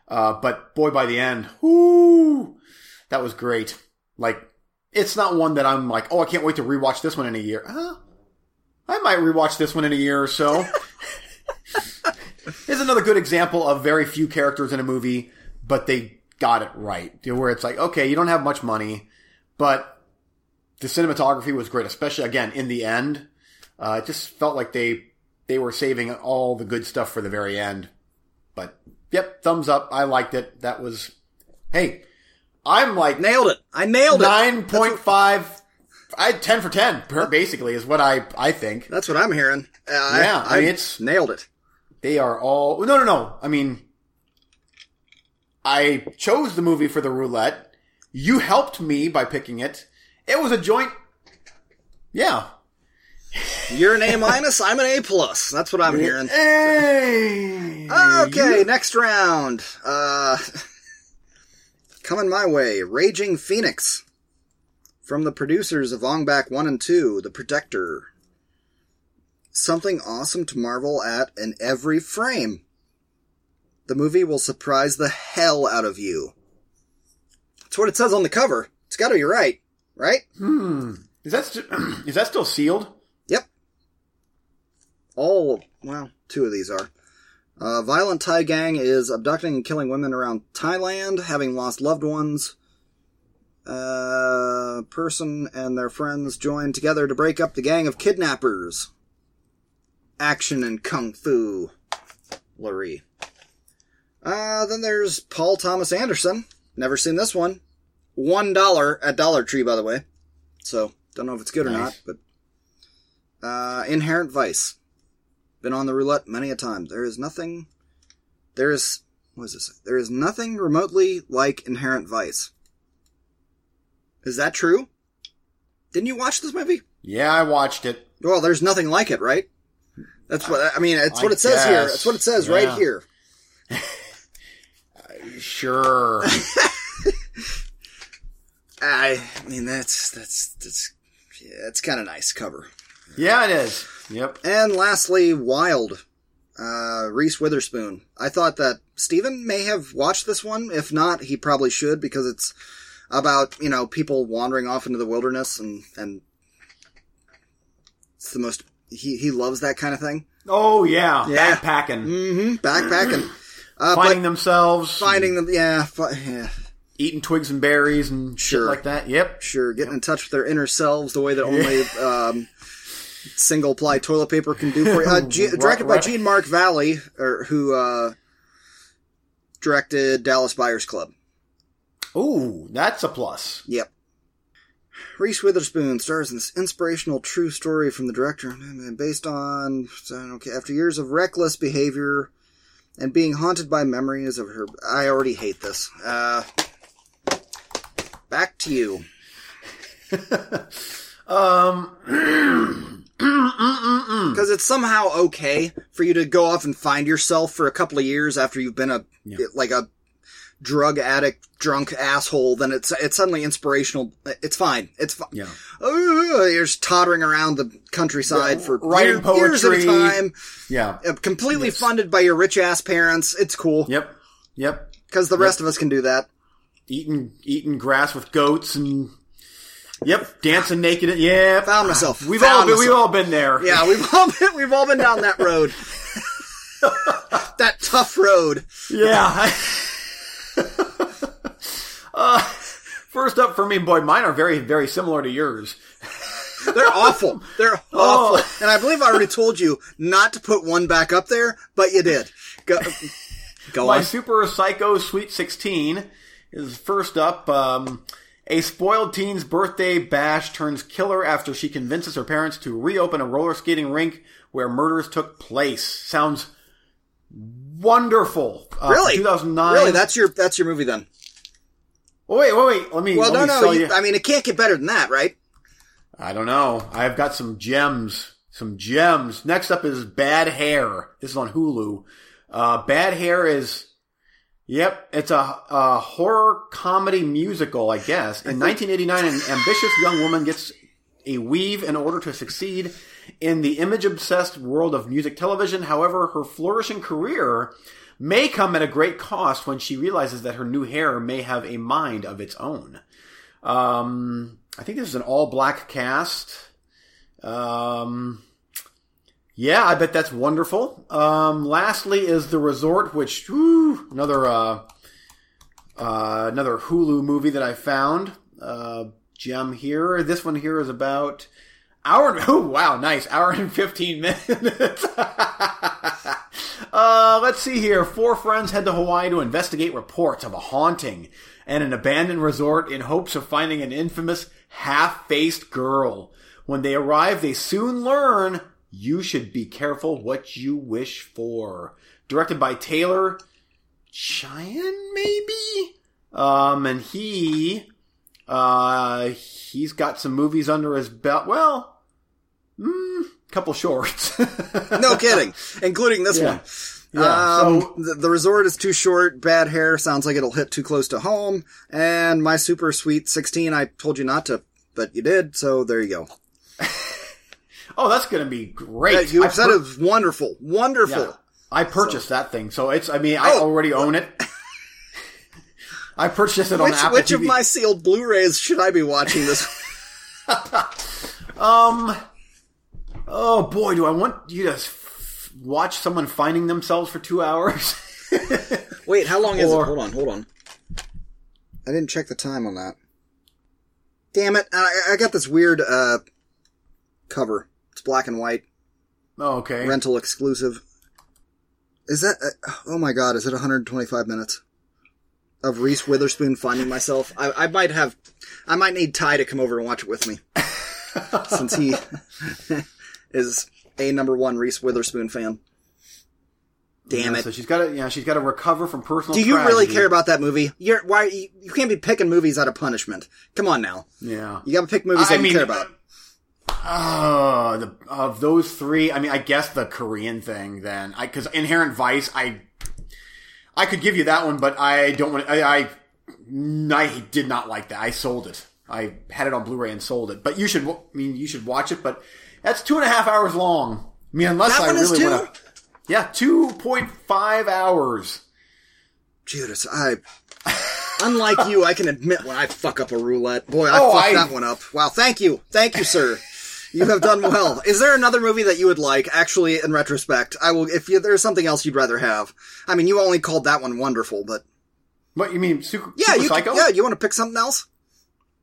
Uh, but boy, by the end, whoo, that was great. Like it's not one that I'm like, oh, I can't wait to rewatch this one in a year. Uh, I might rewatch this one in a year or so. *laughs* is another good example of very few characters in a movie, but they got it right. Where it's like, okay, you don't have much money, but the cinematography was great, especially again in the end. Uh, it just felt like they they were saving all the good stuff for the very end. But yep, thumbs up. I liked it. That was hey, I'm like nailed it. I nailed it. Nine point five. I ten for ten. Basically, is what I I think. That's what I'm hearing. Uh, yeah, I, I, mean it's nailed it. They are all no, no, no. I mean, I chose the movie for the roulette. You helped me by picking it. It was a joint. Yeah. You're an A minus. I'm an A plus. That's what I'm hearing. Hey. Okay, next round. Uh, *laughs* coming my way. Raging Phoenix. From the producers of Ong Bak 1 and 2, The Protector something awesome to marvel at in every frame. The movie will surprise the hell out of you. That's what it says on the cover. It's got to be right, right? Hmm. Is that st- *clears throat* is that still sealed? Yep. All well, two of these are. A violent Thai gang is abducting and killing women around Thailand, having lost loved ones. A person and their friends join together to break up the gang of kidnappers action and kung fu. Larry. Uh, then there's Paul Thomas Anderson. Never seen this one. One dollar at Dollar Tree, by the way. So, don't know if it's good nice. or not, but, uh, Inherent Vice. Been on the roulette many a time. There is nothing, there is, what is this? There is nothing remotely like Inherent Vice. Is that true? Didn't you watch this movie? Yeah, I watched it. Well, there's nothing like it, right? That's what I mean. It's I what it says guess. here. That's what it says yeah. right here. *laughs* Uh, sure. *laughs* I mean that's that's that's yeah, that's kind of nice cover. Yeah, it is. Yep. And lastly, Wild. Uh, Reese Witherspoon. I thought that Steven may have watched this one. If not, he probably should because it's about, you know, people wandering off into the wilderness and, and it's the most he he loves that kind of thing. Oh yeah, yeah. backpacking. Mm-hmm. Backpacking. Uh, finding themselves. Finding them. Yeah, fi- yeah. Eating twigs and berries and sure. shit like that. Yep. Sure. Getting yep. in touch with their inner selves the way that *laughs* only um, single ply toilet paper can do for you. Uh, *laughs* G- directed by Jean Marc Vallée, or who uh, directed Dallas Buyers Club. Ooh, that's a plus. Yep. Reese Witherspoon stars in this inspirational true story from the director, based on okay after years of reckless behavior and being haunted by memories of her. I already hate this. Uh, back to you. *laughs* um. *clears throat* Because it's somehow okay for you to go off and find yourself for a couple of years after you've been a yeah. like a drug addict, drunk asshole, then it's it's suddenly inspirational. It's fine. It's fine. Yeah. Uh, you're just tottering around the countryside yeah, for writing years, poetry. years at a time. Yeah. Uh, completely yes. funded by your rich ass parents. It's cool. Yep. Yep. Because the yep. rest of us can do that. eating eating grass with goats and yep, dancing naked. Yeah, Found myself. We've Found all been, we've all been there. Yeah, we've all been, we've all been down that road. *laughs* that tough road. Yeah. *laughs* uh, first up for me, boy, mine are very, very similar to yours. *laughs* They're awful. They're Oh. awful. And I believe I already told you not to put one back up there, but you did. Go, go My on. Super Psycho Sweet 16 is first up. Um, a spoiled teen's birthday bash turns killer after she convinces her parents to reopen a roller skating rink where murders took place. Sounds wonderful. Uh, Really? 2009. Really, that's your that's your movie then. Oh, wait, wait, wait. Let me. Well, let no, me no. You, you. I mean, it can't get better than that, right? I don't know. I've got some gems. Some gems. Next up is Bad Hair. This is on Hulu. Uh, Bad Hair is, yep, it's a, a horror comedy musical, I guess. In *laughs* 1989, an ambitious young woman gets a weave in order to succeed in the image obsessed world of music television. However, her flourishing career may come at a great cost when she realizes that her new hair may have a mind of its own. Um, I think this is an all black cast. Um, yeah, I bet that's wonderful. Um, lastly is The Resort, which, whew, another, uh, uh, another Hulu movie that I found. Uh, gem here. This one here is about hour *laughs* oh wow, nice. Hour and 15 minutes. *laughs* uh, let's see here. Four friends head to Hawaii to investigate reports of a haunting and an abandoned resort in hopes of finding an infamous half-faced girl. When they arrive, they soon learn you should be careful what you wish for. Directed by Taylor Cheyenne, maybe? Um, and he, uh, he's got some movies under his belt. Well, mm, couple shorts. *laughs* No kidding, including this Yeah. one. Yeah, um, so- the, the resort is too short. Bad hair sounds like it'll hit too close to home. And my super sweet sixteen, I told you not to, but you did. So there you go. *laughs* oh, that's gonna be great. Yeah, you said was wonderful, wonderful. Yeah. I purchased that thing, so it's. I mean, I Oh. already own it. *laughs* I purchased it on Which Apple which of my sealed Blu-rays should I be watching this? *laughs* Um. Oh boy, do I want you to f- watch someone finding themselves for two hours? *laughs* Wait, how long is Or- it? Hold on, hold on. I didn't check the time on that. Damn it! I, I got this weird uh cover. It's black and white, oh, okay. rental exclusive. Is that? Uh, oh my god! Is it 125 minutes of Reese Witherspoon finding myself? I, I might have. I might need Ty to come over and watch it with me, *laughs* since he *laughs* is a number one Reese Witherspoon fan. Damn Yeah, it! So she's got to. Yeah, she's got to recover from personal. Do you really care about that movie? You're why you, you can't be picking movies out of punishment. Come on now, Yeah. you got to pick movies I that you care about. Oh, the, of those three, I mean, I guess the Korean thing then, I because Inherent Vice, I, I could give you that one, but I don't want. I, I, I did not like that. I sold it. I had it on Blu-ray and sold it. But you should, I mean, you should watch it. But that's two and a half hours long. I mean, unless That I really two? want to. Yeah, two point five hours. Judas, I. Unlike you, I can admit when I fuck up a roulette. Boy, I Oh, fucked I- that one up. Wow, thank you, thank you, sir. You have done well. Is there another movie that you would like? Actually, in retrospect, I will. If you, there's something else you'd rather have, I mean, you only called that one wonderful, but What you mean, Super, yeah, Super you Psycho? yeah, you want to pick something else?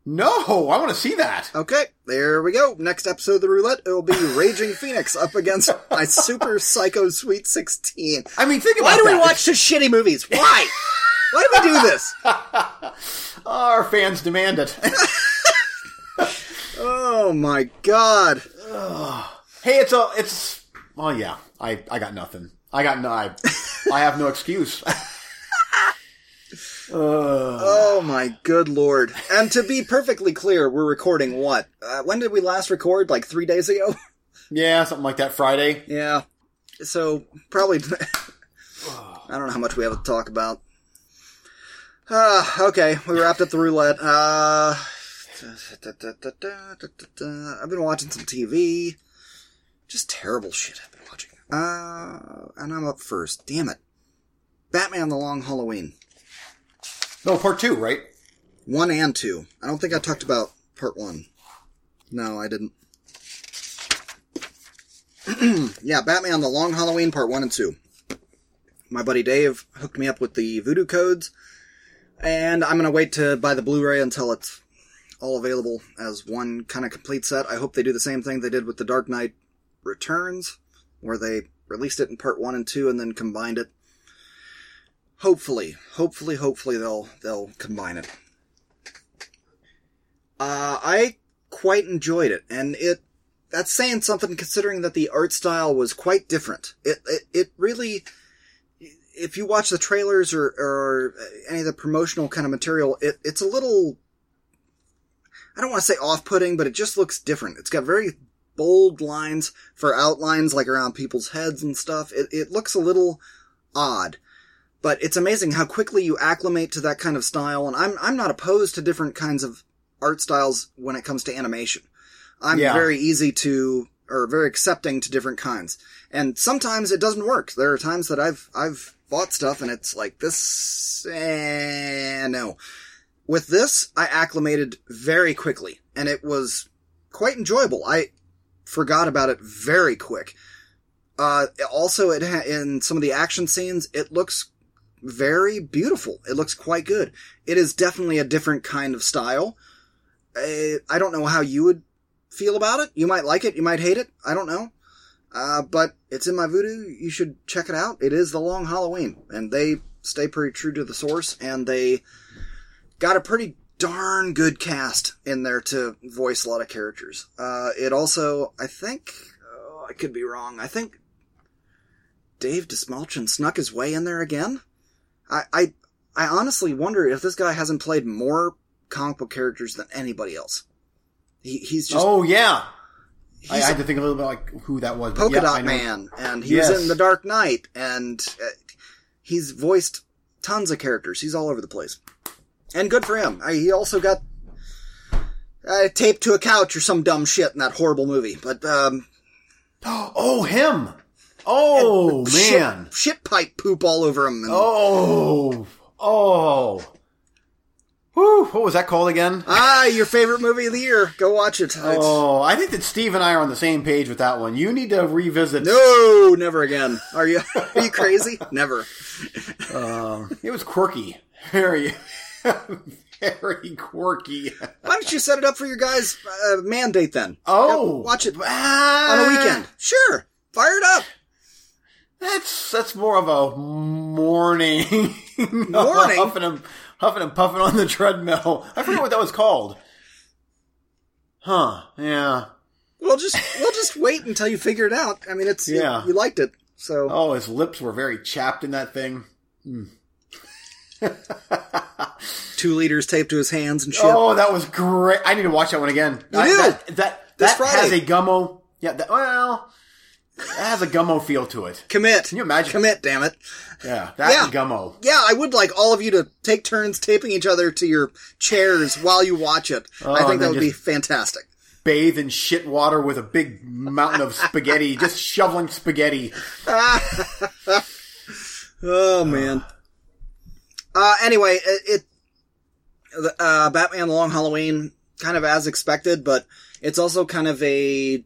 No, I want to see that. Okay, there we go. Next episode of the roulette, it will be Raging Phoenix up against my Super Psycho Sweet 16. I mean, think about it. Why do we watch such shitty movies? Why? Why do we do this? *laughs* Our fans demand it. *laughs* Oh my god. Hey, it's a, it's, Oh yeah, I, I got nothing. I got no, I, *laughs* I have no excuse. *laughs* uh, Oh my good lord. And to be perfectly clear, we're recording what? Uh, when did we last record? Like three days ago? *laughs* yeah, something like that Friday. yeah. So, probably. I don't know how much we have to talk about. Uh, okay, we wrapped up the roulette. Uh. I've been watching some TV. Just terrible shit I've been watching. Uh, and I'm up first. Damn it. Batman the Long Halloween. No, part two, right? One and two. I don't think I talked about part one. No, I didn't. *clears throat* yeah, Batman: The Long Halloween, part one and two. My buddy Dave hooked me up with the Vudu codes, and I'm gonna wait to buy the Blu-ray until it's all available as one kind of complete set. I hope they do the same thing they did with The Dark Knight Returns, where they released it in part one and two and then combined it. Hopefully, hopefully, hopefully they'll they'll combine it. Uh, I quite enjoyed it, and it that's saying something considering that the art style was quite different. It it, it really, if you watch the trailers or, or any of the promotional kind of material, it, it's a little. I don't want to say off-putting, but it just looks different. It's got very bold lines for outlines, like around people's heads and stuff. It it looks a little odd, but it's amazing how quickly you acclimate to that kind of style. And I'm I'm not opposed to different kinds of art styles when it comes to animation. I'm Yeah. very easy to or very accepting to different kinds. And sometimes it doesn't work. There are times that I've I've bought stuff and it's like this eh, no. With this, I acclimated very quickly and it was quite enjoyable. I forgot about it very quick. Uh, also, it ha- in some of the action scenes, it looks very beautiful. It looks quite good. It is definitely a different kind of style. Uh, I don't know how you would feel about it. You might like it. You might hate it. I don't know. Uh, but it's in my Vudu. You should check it out. It is the Long Halloween, and they stay pretty true to the source, and they got a pretty darn good cast in there to voice a lot of characters. Uh, it also, I think, oh, I could be wrong. I think Dave Dastmalchian snuck his way in there again. I, I, I honestly wonder if this guy hasn't played more comic book characters than anybody else. He, he's just oh yeah, I, he's had to think a little bit like who that was. polka yeah, dot man, and he Yes. was in The Dark Knight, and uh, he's voiced tons of characters. He's all over the place, and good for him. I, he also got uh, taped to a couch or some dumb shit in that horrible movie. But um, *gasps* Oh him. Oh man. shit, pipe poop all over him. And, Oh oh. Whew, what was that called again? Ah, your favorite movie of the year? Go watch it. It's- Oh, I think that Steve and I are on the same page with that one. You need to revisit. No, never again. Are you? *laughs* Are you crazy? never. Um, *laughs* it was quirky, very, *laughs* very quirky. Why don't you set it up for your guys' uh, mandate then? Oh, Yeah, watch it on ah, a weekend. Sure, fire it up. That's that's more of a morning, *laughs* Morning? huffing and huffing and puffing on the treadmill. I forget what that was called. Huh? Yeah. We'll just we'll just wait until you figure it out. I mean, it's Yeah. you, liked it, so Oh, his lips were very chapped in that thing. Two liters taped to his hands and shit. Oh, that was great. I need to watch that one again. You I- do. That, that, that has a gummo. Yeah, that, well, that has a gummo feel to it. Commit. Can you imagine? Commit, damn it. Yeah, that Yeah. gummo. Yeah, I would like all of you to take turns taping each other to your chairs while you watch it. Oh, I think that would be fantastic. Bathe in shit water with a big mountain of spaghetti, just shoveling spaghetti. *laughs* Ah. Oh man. Uh, anyway, it, it uh, Batman: The Long Halloween, kind of as expected, but it's also kind of a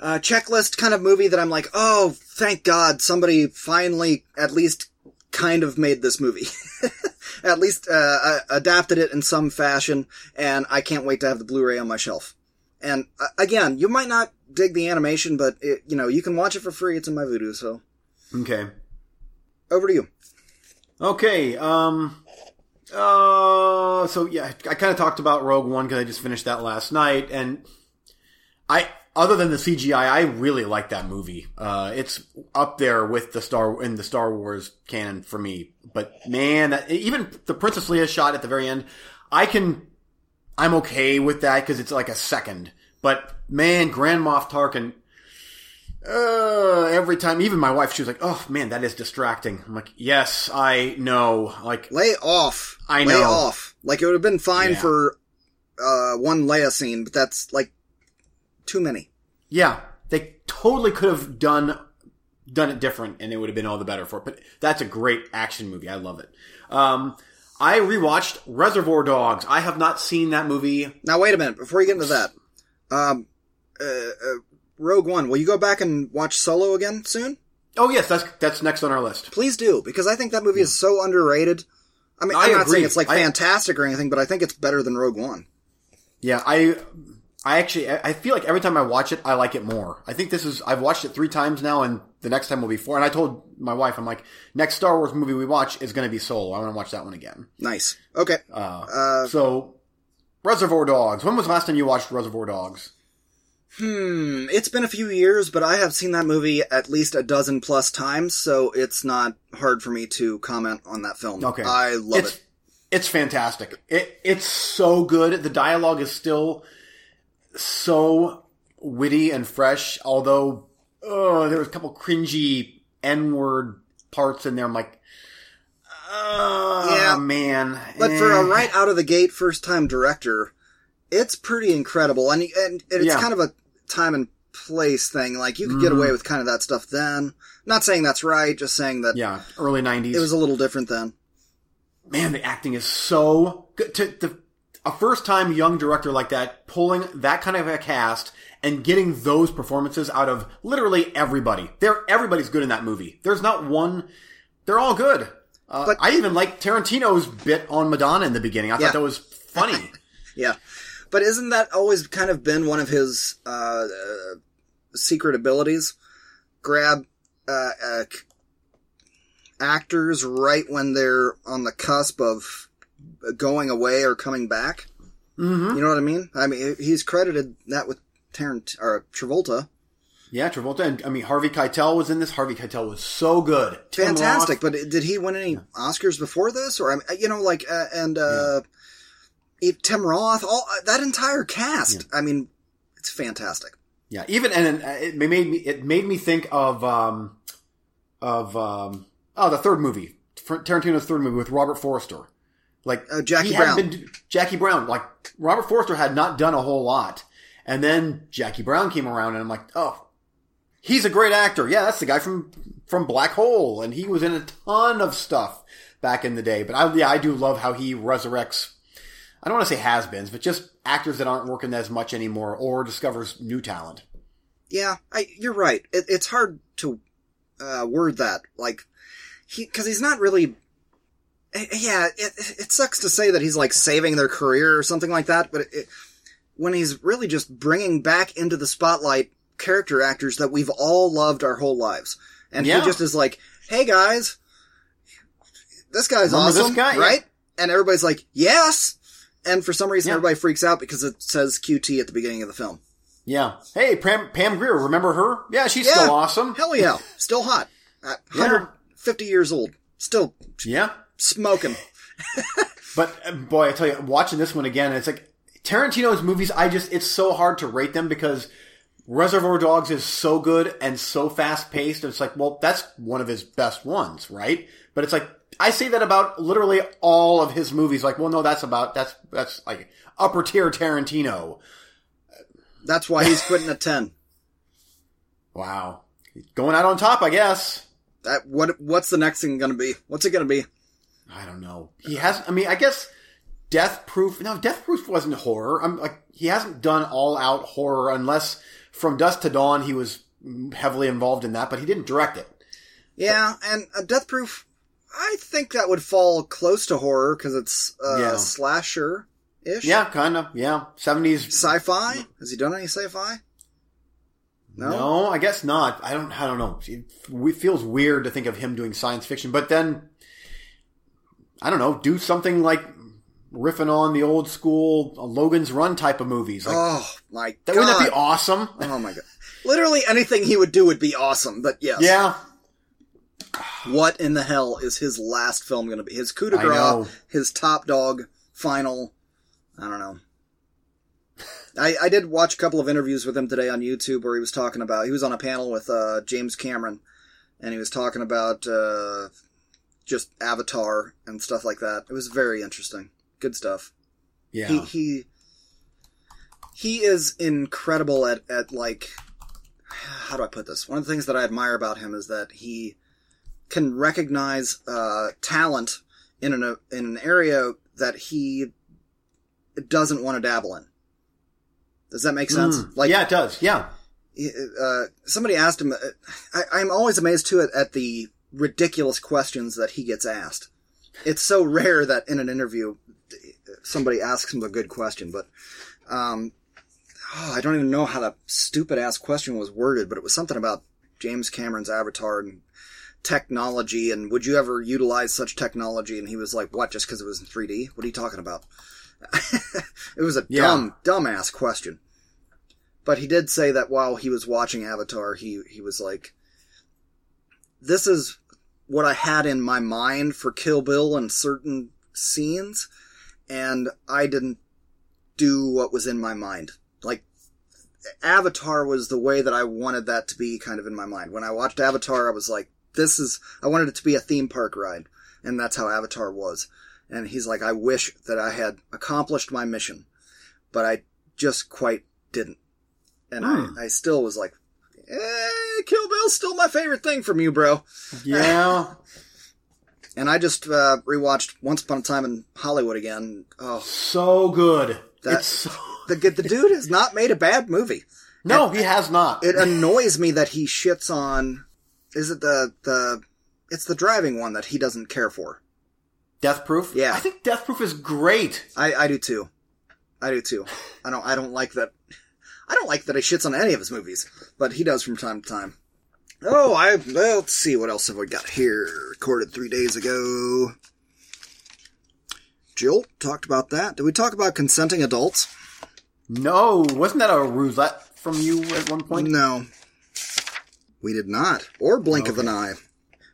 uh, checklist kind of movie that I'm like, oh, thank God, somebody finally at least kind of made this movie. *laughs* at least uh, uh, adapted it in some fashion, and I can't wait to have the Blu-ray on my shelf. And uh, again, you might not dig the animation, but it, you know you can watch it for free. It's in my Vudu, so Okay. over to you. Okay. Um. Uh. So yeah, I kind of talked about Rogue One because I just finished that last night, and I, other than the CGI, I really like that movie. Uh, it's up there with the Star in the Star Wars canon for me. But man, that, even the Princess Leia shot at the very end, I can, I'm okay with that because it's like a second. But man, Grand Moff Tarkin. Uh, every time, even my wife, she was like, "Oh man, that is distracting." I'm like, "Yes, I know." Like, Lay off. I know. Lay off. Like it would have been fine Yeah. for uh, one Leia scene, but that's like too many. yeah, they totally could have done done it different, and it would have been all the better for it. But that's a great action movie. I love it. Um, I rewatched Reservoir Dogs. I have not seen that movie. Now wait a minute before you get into that. Um, uh, uh, Rogue One. Will you go back and watch Solo again soon? Oh yes, that's that's next on our list. Please do because I think that movie is so underrated. I mean, I I'm not agree. saying it's like I- fantastic or anything, but I think it's better than Rogue One. Yeah, I I actually I feel like every time I watch it, I like it more. I think this is I've watched it three times now, and the next time will be four. And I told my wife, I'm like, next Star Wars movie we watch is going to be Solo. I want to watch that one again. Nice. Okay. Uh, Uh, so, Reservoir Dogs. When was the last time you watched Reservoir Dogs? Hmm. It's been a few years, but I have seen that movie at least a dozen plus times, so it's not hard for me to comment on that film. Okay, I love it's, it. It's fantastic. It it's so good. The dialogue is still so witty and fresh. Although, oh, there was a couple cringy N word parts in there. I'm like, oh Yeah. man. But for a Eh. right out of the gate first time director, it's pretty incredible, and and it's Yeah. kind of a time and place thing. Like you could get Mhm. away with kind of that stuff then. Not saying that's right, just saying that yeah, early '90s. it was a little different then. man, the acting is so good. To, to a first time young director like that, pulling that kind of a cast and getting those performances out of literally everybody. They're everybody's good in that movie. There's not one. They're all good. Uh, But- I even like Tarantino's bit on Madonna in the beginning. I thought that was funny. *laughs* Yeah. But isn't that always kind of been one of his uh, uh, secret abilities? Grab uh, uh, actors right when they're on the cusp of going away or coming back. hmm You know what I mean? I mean, he's credited that with Tarant or Travolta. Yeah, Travolta and I mean Harvey Keitel was in this. Harvey Keitel was so good. Tim Fantastic. Roth- But did he win any Oscars before this? Or, I mean, you know, like, uh, and uh, it- Tim Roth, all uh, that entire cast. I mean, it's fantastic. Yeah, even and uh, it made me it made me think of um of um oh the third movie Tarantino's third movie with Robert Forster. Like Uh, Jackie Brown. been Jackie Brown. Like Robert Forster had not done a whole lot, and then Jackie Brown came around, and I'm like, oh, he's a great actor. Yeah, that's the guy from from Black Hole, and he was in a ton of stuff back in the day. But I yeah I do love how he resurrects. I don't want to say has-beens, but just actors that aren't working as much anymore, or discovers new talent. Yeah, I, you're right. It, it's hard to uh, word that like he because he's not really. eh, Yeah, it, it sucks to say that he's like saving their career or something like that, but it, when he's really just bringing back into the spotlight character actors that we've all loved our whole lives, and Yeah. he just is like, "Hey guys, this guy's Remember this awesome, guy? Yeah. right?" And everybody's like, "Yes." And for some reason, Yeah. everybody freaks out because it says QT at the beginning of the film. Yeah. Hey, Pam, Pam Grier, remember her? Yeah, she's Yeah. still awesome. Hell yeah. *laughs* Still hot. At Yeah. 150 years old. Still Yeah. smoking. *laughs* *laughs* But uh, boy, I tell you, watching this one again, it's like Tarantino's movies. I just it's so hard to rate them because Reservoir Dogs is so good and so fast paced. It's like, well, that's one of his best ones, right? But it's like I say that about literally all of his movies. Like, well, no, that's about that's that's like upper tier Tarantino. That's why he's quitting at 10. *laughs* Wow, going out on top, I guess. That what what's the next thing going to be? What's it going to be? I don't know. He has. I mean, I guess Death Proof. No, Death Proof wasn't horror. I'm like he hasn't done all out horror unless From Dusk to Dawn he was heavily involved in that, but he didn't direct it. Yeah, and uh, Death Proof I think that would fall close to horror cuz it's uh, Yeah. slasher ish. Yeah, kind of. Yeah, seventies. Sci-fi? Has he done any sci-fi? No. No? I guess not. I don't. I don't know. It feels weird to think of him doing science fiction, but then I don't know. Do something like riffing on the old school Logan's Run type of movies. Like Oh my that god. wouldn't that be awesome? Oh my god. Literally anything he would do would be awesome, but yes. Yeah, What in the hell is his last film going to be? His coup de grace, his top dog, final. I don't know. I, I did watch a couple of interviews with him today on YouTube where he was talking about. He was on a panel with uh, James Cameron, and he was talking about uh, just Avatar and stuff like that. It was very interesting. Good stuff. yeah. He he he is incredible at at like how do I put this? One of the things that I admire about him is that he can recognize uh, talent in an in an area that he doesn't want to dabble in. Does that make sense? Mm. yeah, it does. Yeah. uh, somebody asked him. uh, I, I'm always amazed too at, at the ridiculous questions that he gets asked. It's so rare that in an interview somebody asks him a good question, but um, oh, I don't even know how that stupid ass question was worded, but it was something about James Cameron's Avatar and technology and would you ever utilize such technology? And he was like, "What? Just because it was in 3D? What are you talking about?" *laughs* it was a Yeah. dumb, dumbass question. But he did say that while he was watching Avatar, he he was like, "This is what I had in my mind for Kill Bill and certain scenes, and I didn't do what was in my mind. Like Avatar was the way that I wanted that to be kind of in my mind. When I watched Avatar, I was like, this is, I wanted it to be a theme park ride. And that's how Avatar was. And he's like, I wish that I had accomplished my mission, but I just quite didn't. And Hmm. I, I still was like, eh, Kill Bill's still my favorite thing from you, bro. Yeah. *laughs* And I just uh, rewatched Once Upon a Time in Hollywood again. Oh, so good. That- it's so... the good the dude has not made a bad movie. No, he has not. It annoys me that he shits on. Is it the the? It's the driving one that he doesn't care for. Death Proof? Yeah. I think Death Proof is great. I I do too. I do too. I don't I don't like that. I don't like that he shits on any of his movies, but he does from time to time. Oh, I let's see what else have we got here. Recorded three days ago. Jill talked about that. Did we talk about consenting adults? No, wasn't that a roulette from you at one point? No. We did not. Or blink of an eye.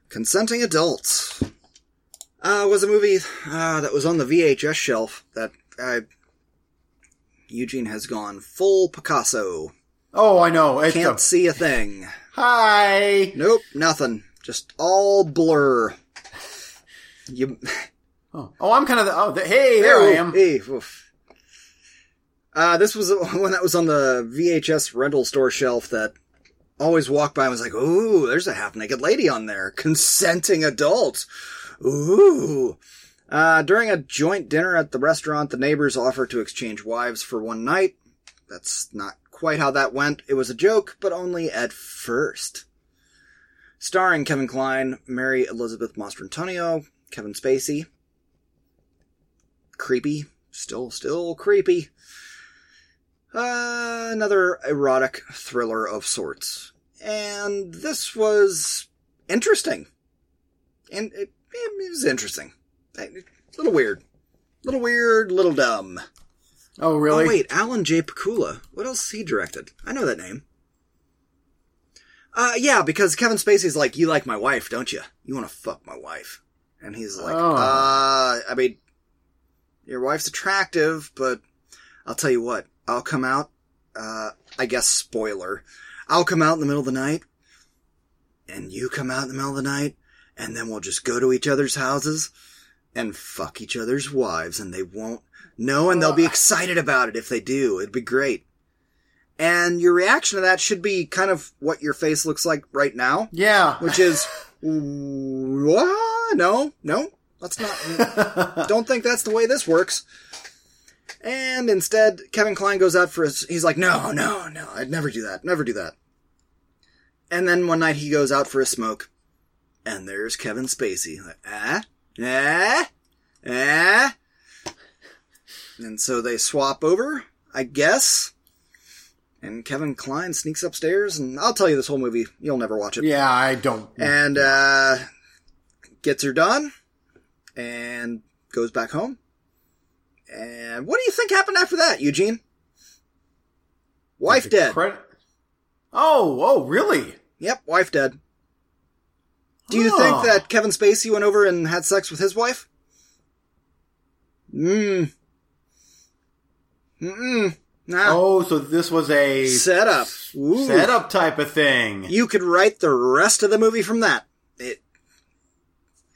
Consenting Adults. Uh, was a movie uh, that was on the VHS shelf that I. Eugene has gone full Picasso. Oh, I know. It's Can't a... see a thing. Hi. Nope, nothing. Just all blur. You. Oh, oh I'm kind of the... Oh, the, hey, there I am. Hey, oof. Uh, this was *laughs* one that was on the VHS rental store shelf that always walked by and was like, ooh, there's a half naked lady on there. *laughs* Consenting adult. Ooh. Uh, during a joint dinner at the restaurant, the neighbors offered to exchange wives for one night. That's not quite how that went. It was a joke, but only at first. Starring Kevin Kline, Mary Elizabeth Mastrantonio, Kevin Spacey. Creepy. Still, still creepy. Uh, another erotic thriller of sorts. And this was interesting. And it, it was interesting. A little weird. A Little weird, little dumb. Oh, really? Oh, wait, Alan J. Pakula. What else he directed? I know that name. Uh, yeah, because Kevin Spacey's like, you like my wife, don't you? You want to fuck my wife. And he's like, Oh. uh, I mean, your wife's attractive, but I'll tell you what, I'll come out, uh, I guess spoiler, I'll come out in the middle of the night, and you come out in the middle of the night, and then we'll just go to each other's houses and fuck each other's wives, and they won't know, and they'll be excited about it if they do. It'd be great. And your reaction to that should be kind of what your face looks like right now, Yeah. which is, *laughs* what? No, no, let's not. Don't think that's the way this works. And instead, Kevin Kline goes out for his. He's like, no, no, no, I'd never do that. Never do that. And then one night he goes out for a smoke, and there's Kevin Spacey. Like, ah, ah, ah. And so they swap over, I guess. And Kevin Kline sneaks upstairs, and I'll tell you this whole movie. You'll never watch it yeah, I don't. and uh, gets her done and goes back home. And what do you think happened after that, Eugene? Wife dead. Credit- Oh, oh, really? Yep, wife dead. Do you Oh. think that Kevin Spacey went over and had sex with his wife? Mmm. Mm-mm. Nah. Oh, so this was a Setup. Ooh. setup type of thing. You could write the rest of the movie from that. It.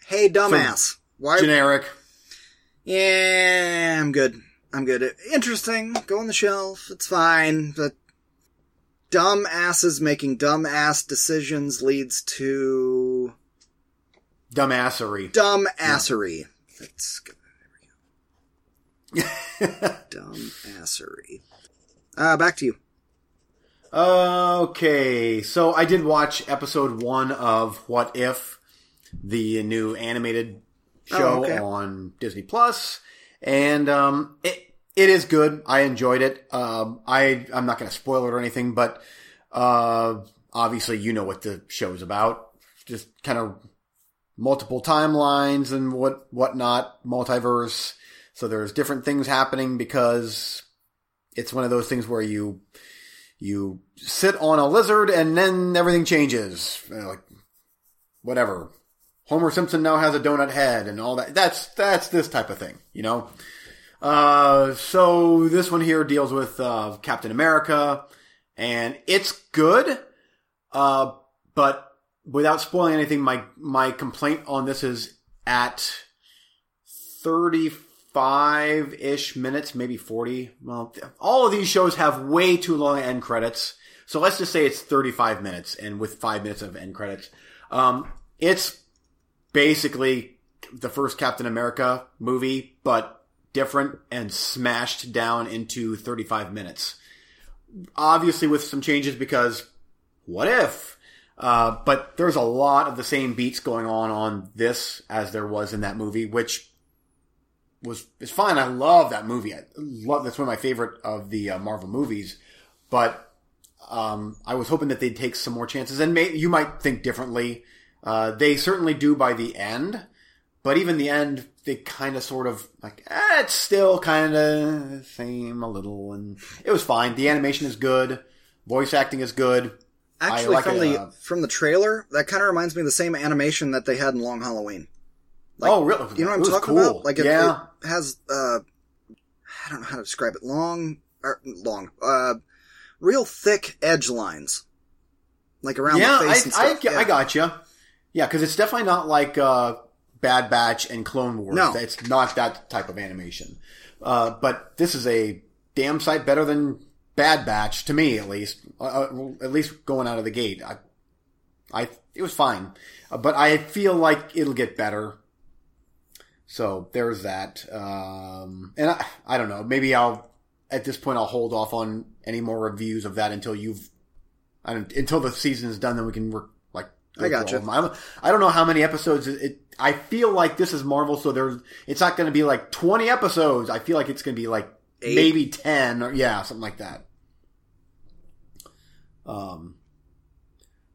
Hey, dumbass. Why? Generic. Yeah, I'm good. I'm good. Interesting. Go on the shelf. It's fine. But dumb asses making dumb ass decisions leads to Dumbassery. dumb assery. Let's go. There *laughs* we. Dumb assery. Uh, back to you. Okay, so I did watch episode one of What If, the new animated show Oh, okay. on Disney Plus, and um, it it is good. I enjoyed it. Um, I I'm not going to spoil it or anything, but uh, obviously you know what the show is about. Just kind of multiple timelines and what whatnot, multiverse. So there's different things happening because it's one of those things where you you sit on a lizard and then everything changes. You know, like whatever. Homer Simpson now has a donut head and all that. That's that's this type of thing, you know. Uh, so this one here deals with uh, Captain America, and it's good. Uh, but without spoiling anything, my my complaint on this is at thirty five ish minutes, maybe forty. Well, all of these shows have way too long end credits. So let's just say it's thirty five minutes, and with five minutes of end credits, um, it's basically the first Captain America movie, but different and smashed down into 35 minutes. Obviously with some changes because what if? Uh, but there's a lot of the same beats going on on this as there was in that movie, which was is fine. I love that movie. I love that's one of my favorite of the uh, Marvel movies. But um, I was hoping that they'd take some more chances, and may, you might think differently. Uh, they certainly do by the end, but even the end, they kind of sort of like eh, it's still kind of same a little, and it was fine. The animation is good, voice acting is good. Actually, like from it, the uh, from the trailer, that kind of reminds me of the same animation that they had in Long Halloween. Like, oh, really? You know what I'm talking cool. about? Like, it, yeah, it has uh, I don't know how to describe it. Long, or long, uh, real thick edge lines, like around yeah, the face I, I, stuff. get- yeah. I got you. Yeah, because it's definitely not like uh, Bad Batch and Clone Wars. No. it's not that type of animation. Uh, but this is a damn sight better than Bad Batch to me, at least. Uh, uh, at least going out of the gate, I, I it was fine, uh, but I feel like it'll get better. So there's that, um, and I, I don't know. Maybe I'll at this point I'll hold off on any more reviews of that until you've I don't, until the season is done. Then we can go I through gotcha. them. I'm- I don't know how many episodes it. it I feel like this is Marvel, so there's. It's not going to be like 20 episodes. I feel like it's going to be like Eight. maybe 10 or yeah, something like that. Um.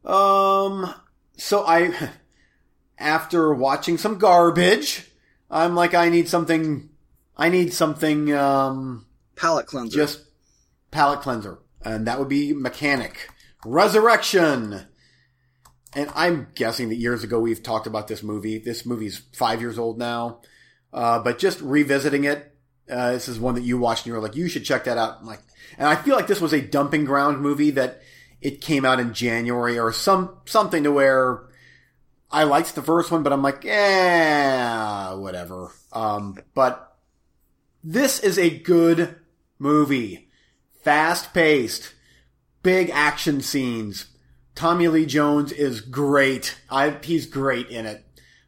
Um. So I, *laughs* after watching some garbage, I'm like, I need something. I need something. Um palate cleanser. just palate cleanser, and that would be Mechanic Resurrection. And I'm guessing that years ago we've talked about this movie. This movie's five years old now, uh, but just revisiting it. Uh, this is one that you watched and you were like, you should check that out. I'm like, and I feel like this was a dumping ground movie that it came out in January or some something to where I liked the first one, but I'm like, yeah, whatever. Um, but this is a good movie. Fast paced. Big action scenes. Tommy Lee Jones is great. I, he's great in it.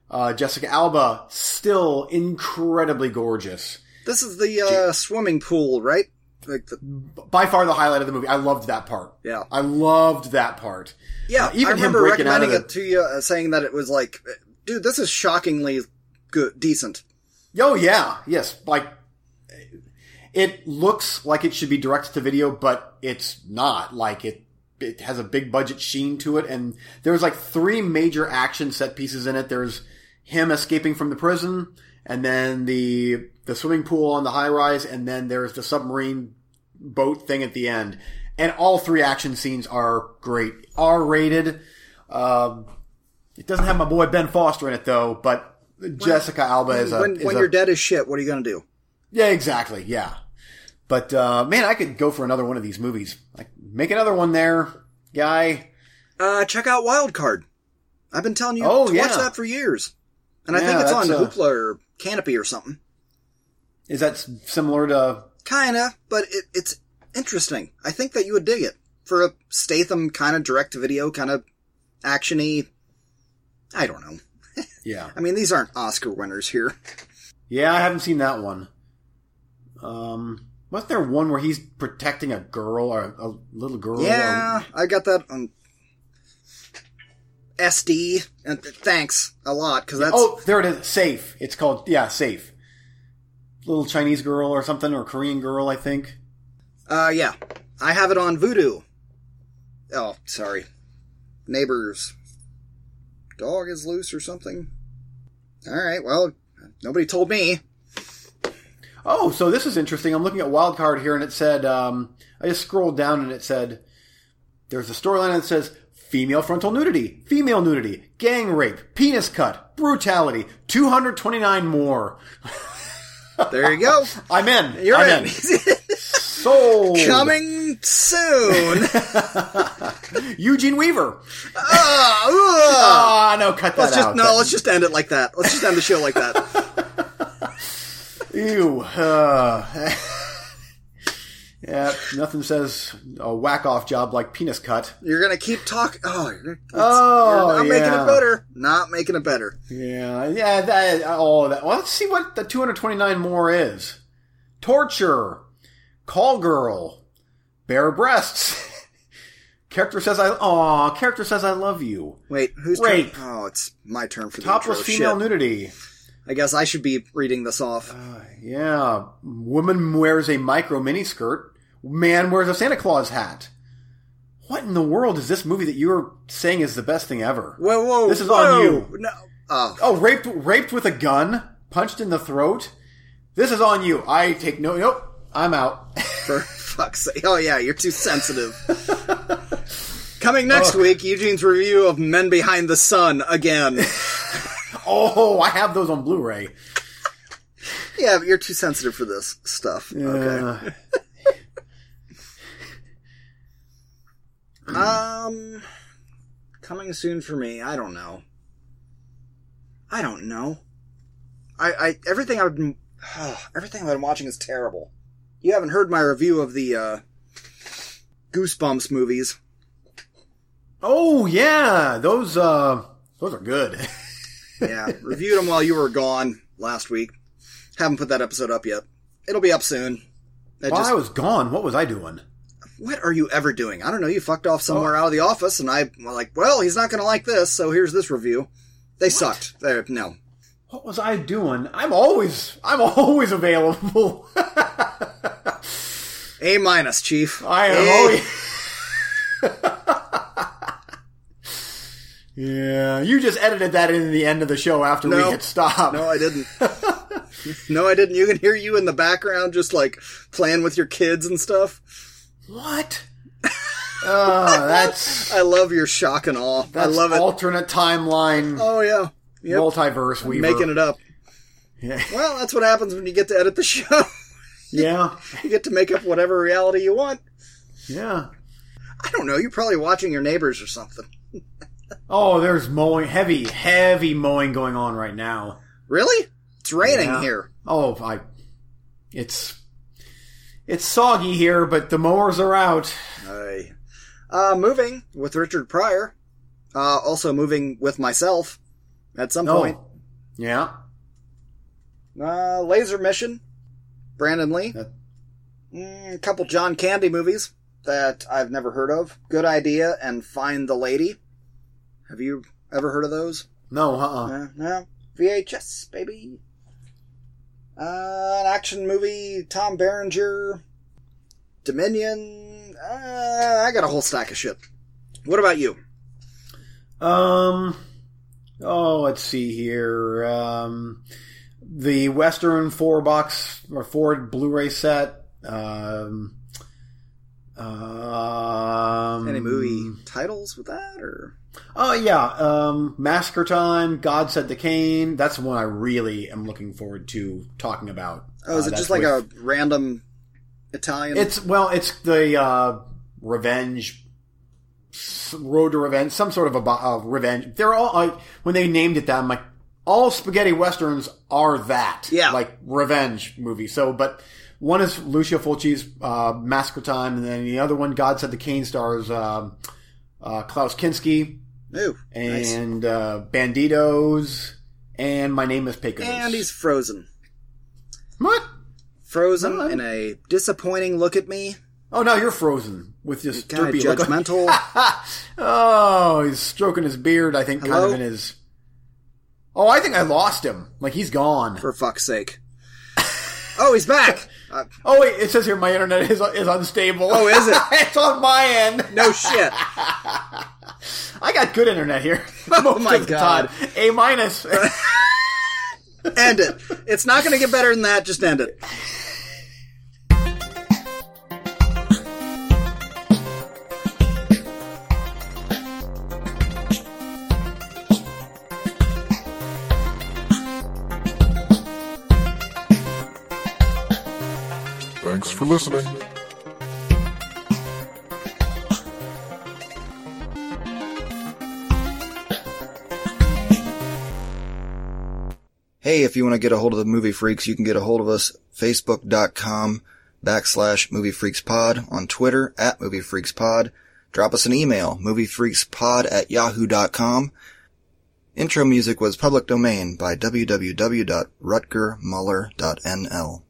Uh, Jessica Alba, still incredibly gorgeous. this is the uh, swimming pool, right? Like the, By far the highlight of the movie. I loved that part. yeah, I loved that part. yeah. Uh, even I him remember of recommending the- it to you, uh, saying that it was like, dude, this is shockingly good, decent. Oh yeah, yes. Like it looks like it should be direct to video, but it's not. Like it, it has a big budget sheen to it, and there's like three major action set pieces in it. There's him escaping from the prison, and then the the swimming pool on the high rise, and then there's the submarine boat thing at the end. And all three action scenes are great, R rated. Um, it doesn't have my boy Ben Foster in it though, but Jessica Alba is a when is when a- you're dead as shit, what are you gonna do? yeah, exactly. Yeah. But, uh, man, I could go for another one of these movies. Like, make another one there, guy. Uh, check out Wild Card. I've been telling you Oh, to watch that for years, and I think it's on that's, uh, Hoopla or Kanopy or something. Is that similar to, Kinda, but it, it's interesting. I think that you would dig it for a Statham kind of direct video, kind of actiony. I don't know. *laughs* yeah. I mean, these aren't Oscar winners here. Yeah, I haven't seen that one. Um, wasn't there one where he's protecting a girl or a, a little girl? Yeah, I got that on SD. And th- thanks a lot because that's oh, there it is. Safe. It's called yeah, safe. Little Chinese girl or something or Korean girl, I think. uh yeah. I have it on Vudu. Oh, sorry. Neighbors. Dog is loose or something. All right. Well, nobody told me. Oh, so this is interesting. I'm looking at Wildcard here, and it said um, I just scrolled down, and it said there's a storyline that says female frontal nudity, female nudity, gang rape, penis cut, brutality, 229 more. *laughs* There you go. I'm in. You're I'm in. *laughs* Sold. Coming soon. *laughs* Eugene Weaver. Ah, ugh. Ah, no, cut that let's just out. no. Let's just end it like that. Let's just end the show like that. Ew. Uh, *laughs* yeah, nothing says a whack off job like penis cut. You're gonna keep talking. Oh, it's- Oh, you're not making it better. Not making it better. Yeah, yeah, that, all that. Well, let's see what the 229 more is. Torture, call girl, bare breasts. *laughs* character says I. Aw, character says I love you. Wait, who's Rape. turn- Oh, it's my turn for the Topless intro. female Shit. nudity. I guess I should be reading this off. Uh, yeah, woman wears a micro mini skirt. Man wears a Santa Claus hat. What in the world is this movie that you're saying is the best thing ever? Whoa, whoa! This is whoa. on you. No. Oh, Oh, raped, raped with a gun, punched in the throat. This is on you. I take no. Nope. I'm out. *laughs* for fuck's sake! Oh yeah, you're too sensitive. *laughs* Coming next week, Eugene's review of Men Behind the Sun again. *laughs* oh, I have those on Blu-ray. yeah, but you're too sensitive for this stuff. Okay. Uh, *laughs* Um, coming soon for me. I don't know. I don't know. I, I everything I've been everything I've been watching is terrible. You haven't heard my review of the uh, Goosebumps movies. oh yeah, those uh, those are good. *laughs* Yeah, reviewed them while you were gone last week. Haven't put that episode up yet. It'll be up soon. I While just- I was gone, what was I doing? what are you ever doing? I don't know. You fucked off somewhere oh. out of the office, and I like, well, he's not going to like this, so here's this review. They sucked. They're, no. What was I doing? I'm always, I'm always available. *laughs* A minus, Chief. I am A- always. *laughs* yeah, you just edited that in the end of the show after No. we hit stop. No, I didn't. no, I didn't. You can hear you in the background just like playing with your kids and stuff. What? Oh, that's *laughs* I love your shock and awe. that's I love it. alternate timeline, oh, yeah. Yep. multiverse weaver. Making it up. Yeah. Well, that's what happens when you get to edit the show. *laughs* yeah, you get to make up whatever reality you want. yeah. I don't know. You're probably watching your neighbors or something. Oh, there's mowing, heavy, heavy mowing going on right now. Really? It's raining Yeah. here. Oh, I. It's it's soggy here, but the mowers are out. Aye. Uh, moving with Richard Pryor. Uh, also moving with myself at some point. Oh, yeah. Uh, Laser Mission. Brandon Lee. Mm, a couple John Candy movies that I've never heard of. Good Idea and Find the Lady. Have you ever heard of those? No, uh, uh Uh, no. VHS, baby. Uh, an action movie, Tom Berenger, Dominion. Uh, I got a whole stack of shit. What about you? Um. Oh, let's see here. Um, the Western four box or four Blu-ray set. Um. Um, Any movie titles with that, or Oh yeah, um, Massacre Time, God Said the Cain. That's the one I really am looking forward to talking about. oh, is Uh, it that's just like with- a random Italian? It's well, it's the uh, revenge road to revenge, some sort of a uh, revenge. They're all like when they named it that. I'm like, all spaghetti westerns are that, Yeah. like revenge movie. So, but one is Lucio Fulci's uh, Massacre Time, and then the other one, God Said the Cain, stars um, uh, Klaus Kinski Ooh, nice. and uh, Bandidos, and My Name is Pecos. And he's frozen. What? Frozen in a disappointing look at me. Oh no, you're frozen with this Kind derpy judgmental. *laughs* oh, he's stroking his beard. I think kind of in his. Oh, I think I lost him. Like he's gone. for fuck's sake. *laughs* Oh, he's back. *laughs* Uh, Oh wait, it says here my internet is is unstable. Oh, is it? *laughs* it's on my end. no shit. *laughs* I got good internet here. *laughs* Oh my God. time. A minus. End it. It's not going to get better than that. Just end it. For listening. Hey, if you want to get a hold of the Movie Freaks, you can get a hold of us facebook.com backslash Movie Freaks Pod, on Twitter at Movie Freaks Pod. Drop us an email, moviefreakspod at yahoo.com. Intro music was public domain by www.rutgermuller.nl.